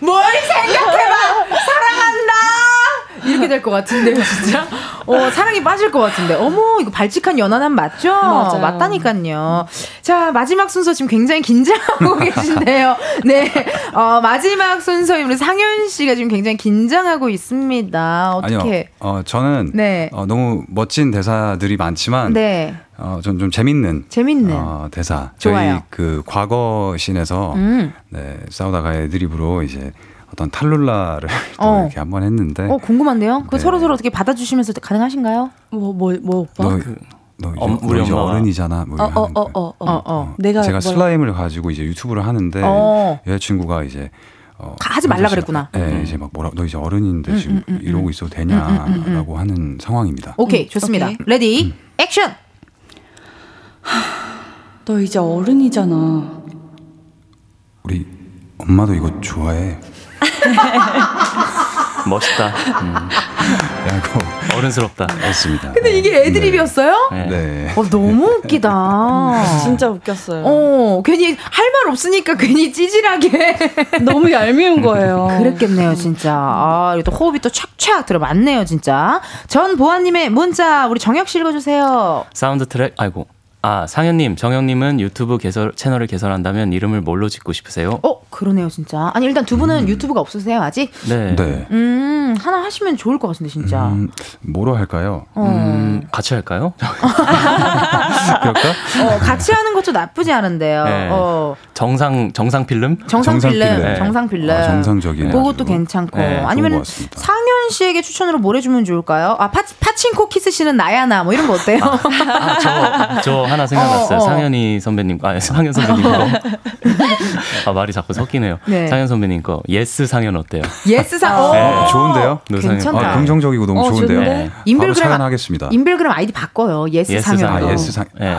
뭘 생각해봐 사랑한다 이렇게 될 것 같은데요 진짜 어, 사랑에 빠질 것 같은데. 어머, 이거 발칙한 연하남 맞죠? 맞아요. 맞다니까요. 자, 마지막 순서 지금 굉장히 긴장하고 계신데요. 네. 어, 마지막 순서인 우리 상현 씨가 지금 굉장히 긴장하고 있습니다. 어떻게. 어, 저는 네. 어, 너무 멋진 대사들이 많지만 네. 어, 전 좀 재밌는 재밌는. 어, 대사. 좋아요. 저희 그 과거 씬에서 음. 네, 싸우다가 애드립으로 이제 어떤 탈룰라를 또 어. 이렇게 한번 했는데 어, 궁금한데요? 그 네. 서로 서로 어떻게 받아주시면서 가능하신가요? 뭐 뭐 뭐 오빠? 너, 너 이제, 엄- 우리 너 이제. 어른이잖아. 뭐 어 어 어. 어 어. 어, 어. 내가 제가 뭘- 슬라임을 가지고 이제 유튜브를 하는데 어. 여자친구가 이제 어, 하지 말라 그랬구나. 네, 이제 막 뭐라 너 이제 어른인데 지금 이러고 있어도 되냐라고 하는 상황입니다. 오케이, 음, 좋습니다. 오케이. Ready, action! 너 이제 어른이잖아. 우리 엄마도 이거 좋아해. 멋있다. 음, 라고 어른스럽다. 했습니다. 근데 이게 애드립이었어요? 네. 네. 어, 너무 웃기다. 진짜 웃겼어요. 어, 괜히 할 말 없으니까 괜히 찌질하게. 너무 얄미운 거예요. 그랬겠네요, 진짜. 아, 이거 또 호흡이 또 착착 들어맞네요, 진짜. 전 보아님의 문자, 우리 정혁 씨 읽어주세요. 사운드 트랙 아이고 아 상현님 정혁님은 유튜브 개설 채널을 개설한다면 이름을 뭘로 짓고 싶으세요? 어, 그러네요, 진짜. 아니, 일단 두 분은 유튜브가 없으세요, 아직? 네. 네. 음, 하나 하시면 좋을 것 같은데, 진짜. 음, 뭐로 할까요? 음, 같이 할까요? 그럴까? 어, 같이 하는 것도 나쁘지 않은데요. 네. 어, 정상 정상 필름? 정상 정상 필름, 필름. 정상 필름. 아, 정상적인 그것도 아주. 괜찮고. 네, 아니면. 상현 씨에게 추천으로 뭘 해주면 좋을까요? 아, 파, 파친코 키스신은 나야나, 뭐 이런 거 어때요? 아, 저, 저 하나 생각났어요. 어, 어. 상현이 선배님, 아, 상현 선배님 거. 아, 말이 자꾸 섞이네요. 네. 상현 선배님 거. Yes 상현 어때요? Yes 상, 어. 네, 좋은데요? 괜찮다. 아, 긍정적이고 너무 어, 좋은데요. 좋은데? 바로 인별그램, 차연하겠습니다. 인별그램 아이디 바꿔요. Yes, Yes 상현. 상현. 아, Yes 상 네.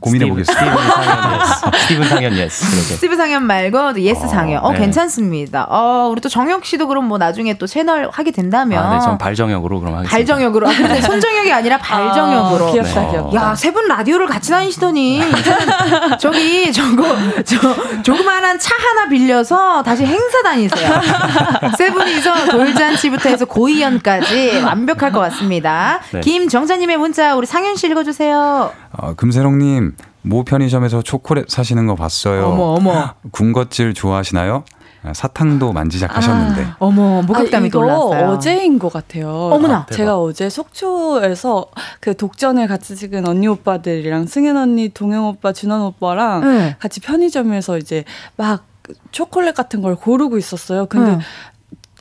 고민해 보겠습니다. 스티븐 상현 Yes. 스티븐 상현 Yes. 그러게. 스티브 상현 말고 Yes 어, 상현. 어, 네. 괜찮습니다. 어, 우리 또 정혁 씨도 그럼 뭐 나중에 또 채널 하게 된다면. 아, 네, 전 발정역으로 그럼 하겠습니다. 발정혁으로. 아, 근데 손정혁이 아니라 발정혁으로. 아, 귀엽다, 네. 귀엽다. 야, 세 분 라디오를 같이 다니시더니 저기 저거 저 조그마한 차 하나 빌려서 다시 행사 다니세요. 세 분이서 돌잔치부터 해서 고이연까지 완벽할 것 같습니다. 네. 김정자님의 문자 우리 상현 씨 읽어주세요. 어, 금세롱님 모 편의점에서 초콜릿 사시는 거 봤어요. 어머 어머 군것질 좋아하시나요? 아, 사탕도 만지작하셨는데. 어머 목욕담이 아, 이거 놀랐어요. 어제인 것 같아요. 어머나. 아, 제가 어제 속초에서 그 독전을 같이 찍은 언니 오빠들이랑 승현 언니, 동영 오빠, 준원 오빠랑 네. 같이 편의점에서 이제 막 초콜릿 같은 걸 고르고 있었어요. 근데 응.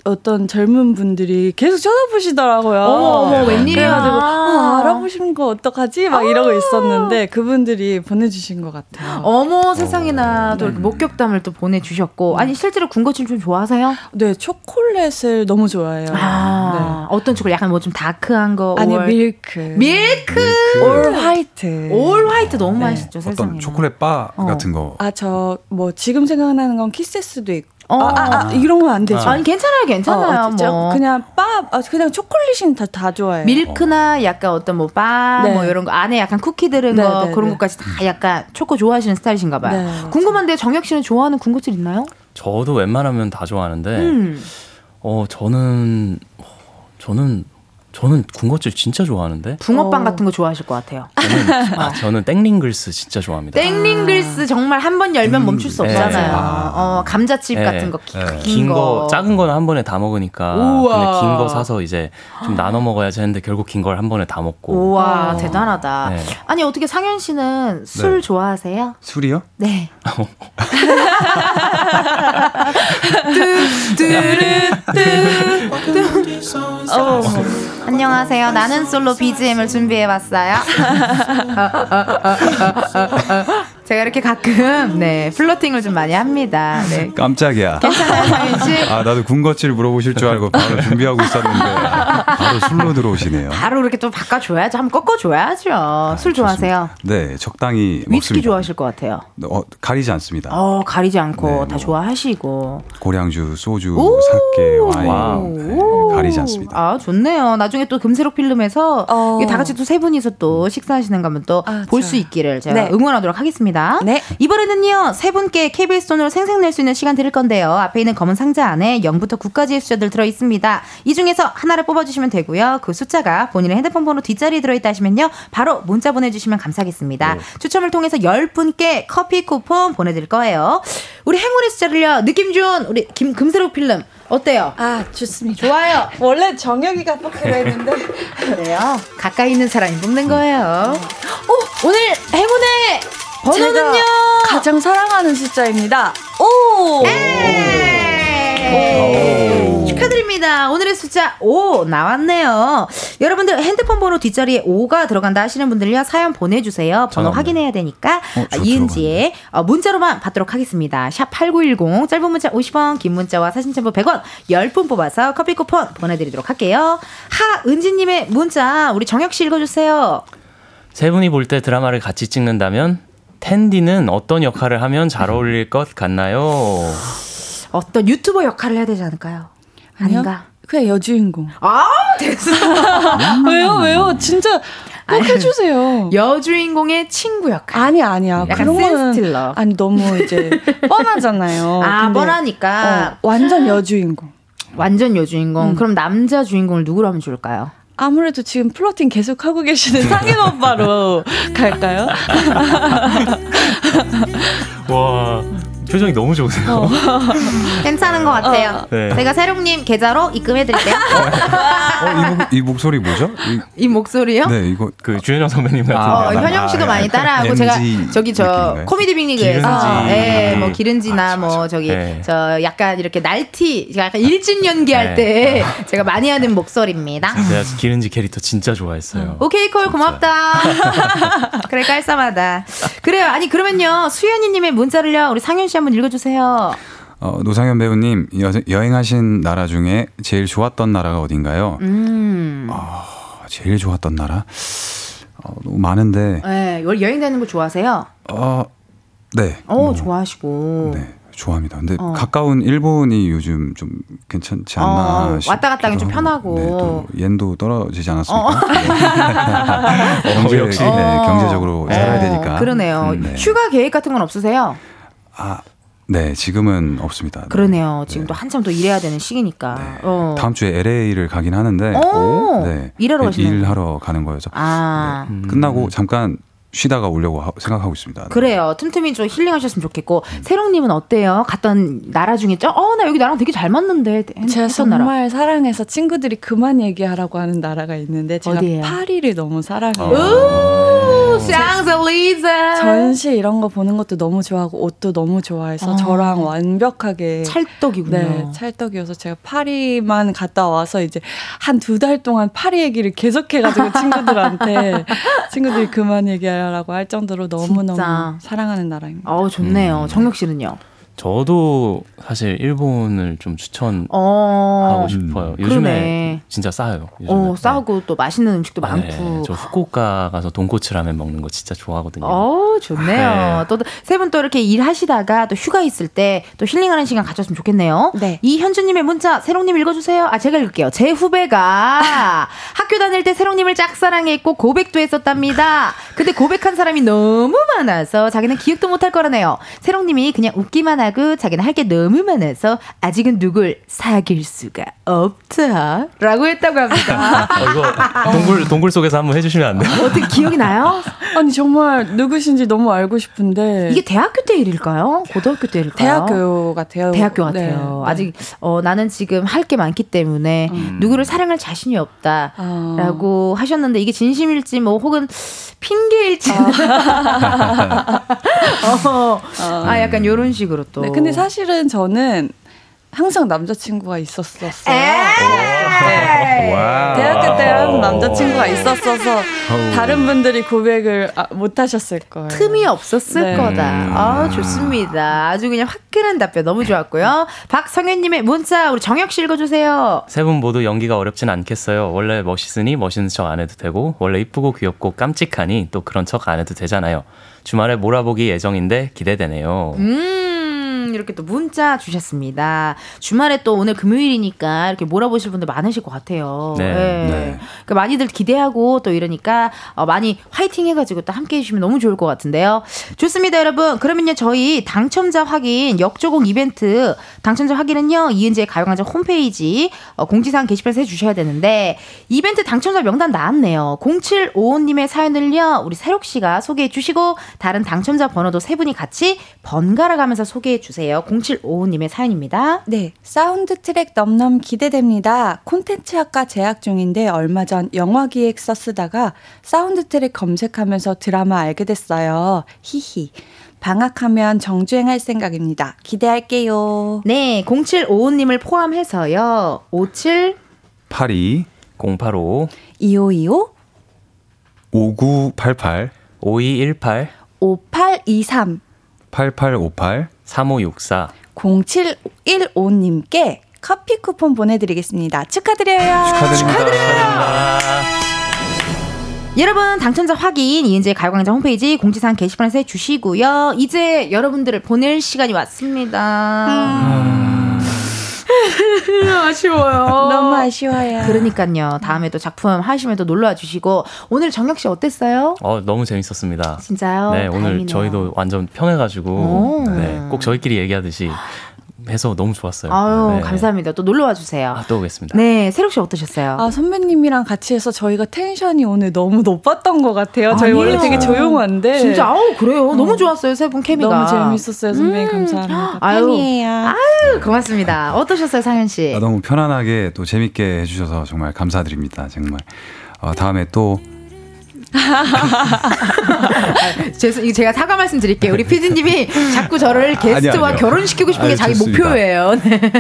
어떤 젊은 분들이 계속 쳐다보시더라고요. 어머, 어머, 웬일이야. 그래가지고 어, 알아보시는 거 어떡하지? 막 아. 이러고 있었는데 그분들이 보내주신 것 같아요. 어머 세상에나 또 이렇게 네. 목격담을 또 보내주셨고 아니 실제로 군것질 좀 좋아하세요? 네, 초콜릿을 너무 좋아해요. 아 어떤 초콜릿 약간 뭐 좀 다크한 거 네. 아니 올- 밀크. 밀크 올 화이트. 올 화이트 너무 네. 맛있죠 세상에 어떤 초콜릿 바 어. 같은 거. 아, 저, 뭐, 지금 생각나는 건 키세스도 있고. 어. 아, 아, 아, 이런 건안 되죠. 아니 괜찮아요 괜찮아요 어, 뭐 그냥 바, 아, 그냥 초콜릿은 다, 다 좋아해요. 밀크나 약간 어떤 뭐바 네. 뭐 이런 거 안에 약간 쿠키 들은 네, 거 네, 그런 네. 것까지 다 약간 초코 좋아하시는 스타일이신가 봐요. 네. 궁금한데 정혁 씨는 좋아하는 군것질 있나요? 저도 웬만하면 다 좋아하는데, 음. 어, 저는, 어, 저는, 저는 군것질 진짜 좋아하는데? 붕어빵 어. 같은 거 좋아하실 것 같아요. 저는, 아, 저는 땡링글스 진짜 좋아합니다. 땡링글스 정말 한 번 열면 음, 멈출 수 네. 없잖아요. 아. 어, 감자칩 네. 같은 거, 네. 긴, 긴 거. 거, 작은 거는 한 번에 다 먹으니까. 우와. 근데 긴 거 사서 이제 좀 나눠 먹어야지 했는데 결국 긴 걸 한 번에 다 먹고. 우와, 어. 대단하다. 네. 아니, 어떻게 상현 씨는 술 네. 좋아하세요? 술이요? 네. 어, 안녕하세요. 나는 솔로 BGM을 준비해봤어요. 제가 이렇게 가끔, 네, 플로팅을 좀 많이 합니다. 네. 깜짝이야. 괜찮아요, 상현 씨? 아, 나도 군것질 물어보실 줄 알고 바로 준비하고 있었는데 바로 술로 들어오시네요. 바로 이렇게 또 바꿔줘야죠. 한번 꺾어줘야죠. 술 좋아하세요? 네, 적당히 위스키 먹습니다. 좋아하실 것 같아요. 어, 가리지 않습니다. 어, 가리지 않고 네, 다 뭐. 좋아하시고. 고량주, 소주, 오! 사케, 와인. 네, 가리지 않습니다. 아, 좋네요. 나중에 또 금세록 필름에서 어. 다 같이 또 세 분이서 또 식사하시는 거 한번 또 아, 볼수 좋아요. 있기를 제가 네. 응원하도록 하겠습니다. 하겠습니다. 네. 이번에는요, 세 분께 KBS 돈으로 생생 낼 수 있는 시간 드릴 건데요. 앞에 있는 검은 상자 안에 0부터 9까지의 숫자들 들어 있습니다. 이 중에서 하나를 뽑아주시면 되고요. 그 숫자가 본인의 핸드폰 번호 뒷자리에 들어있다 하시면요. 바로 문자 보내주시면 감사하겠습니다. 추첨을 통해서 10분께 커피 쿠폰 보내드릴 거예요. 우리 행운의 숫자를요, 느낌 좋은 우리 김, 금세록 필름. 어때요? 아, 좋습니다. 좋아요. 원래 정혁이가 뽑기로 했는데. 그래요. 가까이 있는 사람이 뽑는 거예요. 오, 오늘 행운의 번호는요. 제가 가장 사랑하는 숫자입니다. 오! 오. 축하드립니다. 오늘의 숫자 5 나왔네요. 여러분들 핸드폰 번호 뒷자리에 5가 들어간다 하시는 분들요 사연 보내주세요. 번호 잠깐만요. 확인해야 되니까 어, 저 이은지의 어, 문자로만 받도록 하겠습니다. 샵 8910 짧은 문자 50원 긴 문자와 사진 첨부 100원 10분 뽑아서 커피 쿠폰 보내드리도록 할게요. 하은지님의 문자 우리 정혁 씨 읽어주세요. 세 분이 볼 때 드라마를 같이 찍는다면 텐디는 어떤 역할을 하면 잘 어울릴 것 같나요? 어떤 유튜버 역할을 해야 되지 않을까요? 아니요. 아닌가? 그냥 여주인공. 아 됐어. 왜요, 왜요? 진짜 꼭 해주세요. 여주인공의 친구 역할. 아니, 아니야. 약간 그런. 센스틸러. 아니, 너무 이제 뻔하잖아요. 아 뻔하니까 어, 완전 여주인공. 완전 여주인공. 음. 그럼 남자 주인공을 누구로 하면 좋을까요? 아무래도 지금 플러팅 계속 하고 계시는 상인 오빠로 갈까요? 와 표정이 너무 좋으세요. 괜찮은 것 같아요. 네. 제가 세롱님 계좌로 입금해드릴게요. 어, 이, 목, 이 목소리 뭐죠? 이, 이 목소리요? 네, 이거 그 주현영 선배님 같은. 아, 어, 네. 현영 씨도 아, 많이 예. 따라하고 제가 저기 저 느낌인가요? 코미디 빅리그에서 기른지. 예, 뭐 음. 기른지나 뭐 저기 네. 저 약간 이렇게 날티 약간 일진 연기할 네. 때 제가 많이 하는 목소리입니다. 제가 기른지 캐릭터 진짜 좋아했어요. 오케이 콜 고맙다. 그래 깔쌈하다. 그래요. 아니 그러면요 수연이님의 문자를요 우리 상현 씨 한번 읽어주세요. 어, 노상현 배우님 여, 여행하신 나라 중에 제일 좋았던 나라가 어딘가요? 음. 아, 제일 좋았던 나라? 어, 너무 많은데 네, 월 여행 다니는 거 좋아하세요? 어, 네. 어 뭐, 좋아하시고. 네. 좋아합니다. 근데 어. 가까운 일본이 요즘 좀 괜찮지 않나 어, 싶기도 왔다 갔다 하기 좀 하고. 편하고. 네, 또 옌도 떨어지지 않았습니까? 어. 네. 경제, 역시. 네, 어. 경제적으로 살아야 되니까. 그러네요. 음, 네. 휴가 계획 같은 건 없으세요? 아, 네, 지금은 없습니다. 네. 그러네요. 지금 또 한참 또 일해야 되는 시기니까. 어. 다음 주에 LA를 가긴 하는데 오, 일하러 네, 가시나요? 일하러 가는 거여서 아. 네, 끝나고 잠깐 쉬다가 오려고 하- 생각하고 있습니다. 네. 그래요. 틈틈이 좀 힐링하셨으면 좋겠고 세롱님은 어때요? 갔던 나라 중에 어나 여기 나랑 되게 잘 맞는데 제가 했던 나라. 정말 사랑해서 친구들이 그만 얘기하라고 하는 나라가 있는데 제가 어디예요? 파리를 너무 사랑해요. 오, 샹젤리제 전시 이런 거 보는 것도 너무 좋아하고 옷도 너무 좋아해서 아. 저랑 완벽하게 찰떡이군요. 네, 찰떡이어서 제가 파리만 갔다 와서 이제 한 두 달 동안 파리 얘기를 계속해가지고 친구들한테 친구들이 그만 얘기하 라고 할 정도로 너무너무 진짜. 사랑하는 나라입니다. 어 좋네요. 정혁 씨는요? 저도 사실 일본을 좀 추천하고 어. 싶어요. 그러네. 요즘에 진짜 싸요. 요즘에. 어 싸고 또 맛있는 음식도 네. 많고. 네, 저 후쿠오카 가서 돈코츠 라면 먹는 거 진짜 좋아하거든요. 어, 좋네요. 네. 또세 분 또 이렇게 일하시다가 또 휴가 있을 때 또 힐링하는 시간 가졌으면 좋겠네요. 네. 이현주님의 문자 세롱님 읽어주세요. 아 제가 읽을게요. 제 후배가 학교 다닐 때 세롱님을 짝사랑했고 고백도 했었답니다. 근데 고백한 사람이 너무 많아서 자기는 기억도 못할 거라네요. 세롱님이 그냥 웃기만 하고 자기는 할 게 너무 많아서 아직은 누굴 사귈 수가 없다 라고 했다고 합니다. 어, 이거 동굴 동굴 속에서 한번 해주시면 안 돼요? 어떻게 기억이 나요? 아니 정말 누구신지 너무 알고 싶은데 이게 대학교 때 일일까요? 고등학교 때 일일까요? 대학교 같아요. 대학교 네, 같아요. 네. 아직 어, 나는 지금 할 게 많기 때문에 음. 누구를 사랑할 자신이 아. 없다 라고 하셨는데 이게 진심일지 뭐 혹은 핑계일지 어, 아 약간 요런 식으로 또. 네, 근데 사실은 저는 항상 남자친구가 있었었어요. wow. 대학교 때랑 남자친구가 있었어서 다른 분들이 고백을 아, 못 하셨을 거예요. 틈이 없었을 네. 거다. 아, 좋습니다. 아주 그냥 화끈한 답변 너무 좋았고요. 박성현님의 문자 우리 정혁 씨 읽어주세요. 세 분 모두 연기가 어렵진 않겠어요. 원래 멋있으니 멋있는 척 안 해도 되고 원래 이쁘고 귀엽고 깜찍하니 또 그런 척 안 해도 되잖아요. 주말에 몰아보기 예정인데 기대되네요. 음, 이렇게 또 문자 주셨습니다. 주말에 또 오늘 금요일이니까 이렇게 몰아보실 분들 많으실 것 같아요. 네, 예. 네. 그러니까 많이들 기대하고 또 이러니까 어, 많이 화이팅 해가지고 또 함께 해주시면 너무 좋을 것 같은데요. 좋습니다, 여러분. 그러면요, 저희 당첨자 확인, 역조공 이벤트 당첨자 확인은요, 이은지의 가요광장 홈페이지 어, 공지사항 게시판에서 해주셔야 되는데, 이벤트 당첨자 명단 나왔네요. 0755님의 사연을요, 우리 새록 씨가 소개해 주시고, 다른 당첨자 번호도 세 분이 같이 번갈아 가면서 소개해 주세요. 0755님의 사연입니다. 네, 사운드 트랙 넘넘 기대됩니다. 콘텐츠 학과 재학 중인데 얼마 전 영화 기획서 쓰다가 사운드 트랙 검색하면서 드라마 알게 됐어요. 히히. 방학하면 정주행할 생각입니다. 기대할게요. 네, 0755님을 포함해서요, 57 82 085 2525 5988 5218 5823 8858 3564 0715님께 커피 쿠폰 보내드리겠습니다. 축하드려요. 축하드립니다. 여러분 당첨자 확인 이은재 가요광장 홈페이지 공지사항 게시판에서 해주시고요. 이제 여러분들을 보낼 시간이 왔습니다. 아쉬워요. 너무 아쉬워요. 그러니까요. 다음에 또 작품 하시면 또 놀러와 주시고 오늘 정혁 씨 어땠어요? 어, 너무 재밌었습니다. 진짜요? 네, 오늘 다행이네요. 저희도 완전 편해가지고 오. 네, 꼭 저희끼리 얘기하듯이 해서 너무 좋았어요. 아유 네. 감사합니다. 또 놀러 와 주세요. 아, 또 오겠습니다. 네, 세록 씨 어떠셨어요? 아, 선배님이랑 같이 해서 저희가 텐션이 오늘 너무 높았던 것 같아요. 저희 원래 아니에요. 되게 조용한데. 진짜 아우 그래요. 너무 좋았어요 세 분 케미가. 너무 재밌었어요, 선배님. 음. 감사합니다. 아유. 팬이에요. 아유 고맙습니다. 어떠셨어요 상현 씨? 아, 너무 편안하게 또 재밌게 해 주셔서 정말 감사드립니다. 정말 어, 다음에 또 죄송, 이거 제가 사과 말씀 드릴게요. 우리 피디님이 자꾸 저를 게스트와 아니요. 결혼시키고 싶은 게 아유, 자기 좋습니다. 목표예요. 네.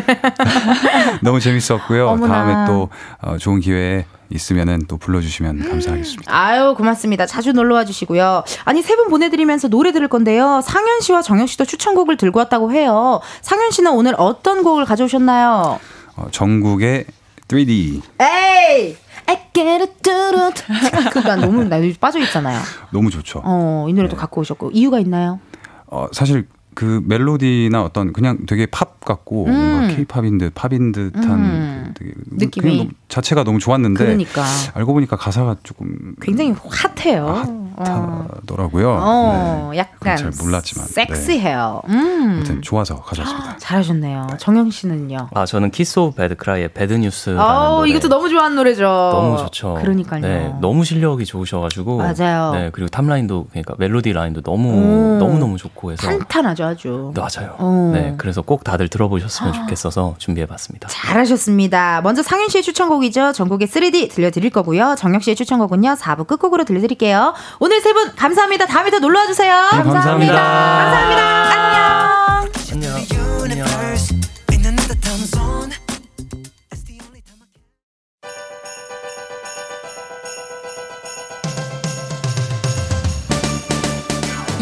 너무 재밌었고요. 어머나. 다음에 또 어, 좋은 기회 있으면은 또 불러주시면 감사하겠습니다. 아유, 고맙습니다. 자주 놀러 와 주시고요. 아니, 세 분 보내드리면서 노래 들을 건데요. 상현 씨와 정혁 씨도 추천곡을 들고 왔다고 해요. 상현 씨는 오늘 어떤 곡을 가져오셨나요? 어, 전국의 3D 에이! It. 그가 너무 나 빠져 있잖아요. 너무 좋죠. 어, 이 노래도 갖고 오셨고 이유가 있나요? 어, 사실 그 멜로디나 어떤 그냥 되게 팝 같고 음. 뭔가 케이팝인 듯 팝인 듯한 음. 그 되게 느낌이. 그냥 너무 자체가 너무 좋았는데 그러니까 알고 보니까 가사가 조금 굉장히 핫해요. 어, 하더라고요. 어, 네. 약간 잘 몰랐지만 네. 섹시해요. 음. 아무튼 좋아서 가져왔습니다. 잘하셨네요. 정혁 씨는요? 아, 저는 Kiss of Life의 Bad News라는 어, 노래. 이것도 너무 좋아하는 노래죠. 너무 좋죠. 그러니까요. 네, 너무 실력이 좋으셔가지고. 맞아요. 네, 그리고 top line도 그러니까 멜로디 라인도 너무 오. 너무 너무 좋고 해서. 탄탄하죠, 아주. 맞아요. 어. 네, 그래서 꼭 다들 들어보셨으면 좋겠어서 준비해봤습니다. 잘하셨습니다. 먼저 상윤 씨의 추천곡이죠. 전국의 3D 들려드릴 거고요. 정혁 씨의 추천곡은요. 4부 끝곡으로 들려드릴게요. 오늘 세 분 감사합니다. 다음에 더 놀러 와 주세요. 네, 감사합니다. 감사합니다. 안녕. 안녕. 안녕.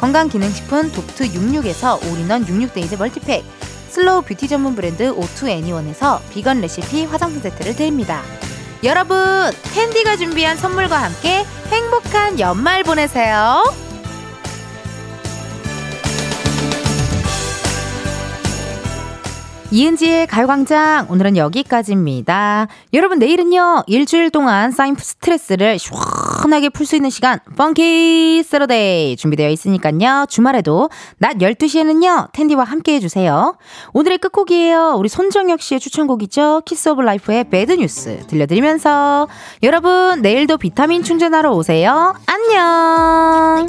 건강기능식품 독트 66에서 all-in-one 66 days multi pack slow beauty 전문 브랜드 오투 애니원에서 비건 레시피 화장품 세트를 드립니다. 여러분 은디가 준비한 선물과 함께 행복한 연말 보내세요. 이은지의 가요광장 오늘은 여기까지입니다. 여러분 내일은요 일주일 동안 쌓인 스트레스를 시원하게 풀 수 있는 시간 Funky Saturday 준비되어 있으니까요. 주말에도 낮 12시에는요. 은디와 함께 해주세요. 오늘의 끝곡이에요. 우리 손정혁 씨의 추천곡이죠. Kiss of Life의 Bad News 들려드리면서 여러분 내일도 비타민 충전하러 오세요. 안녕.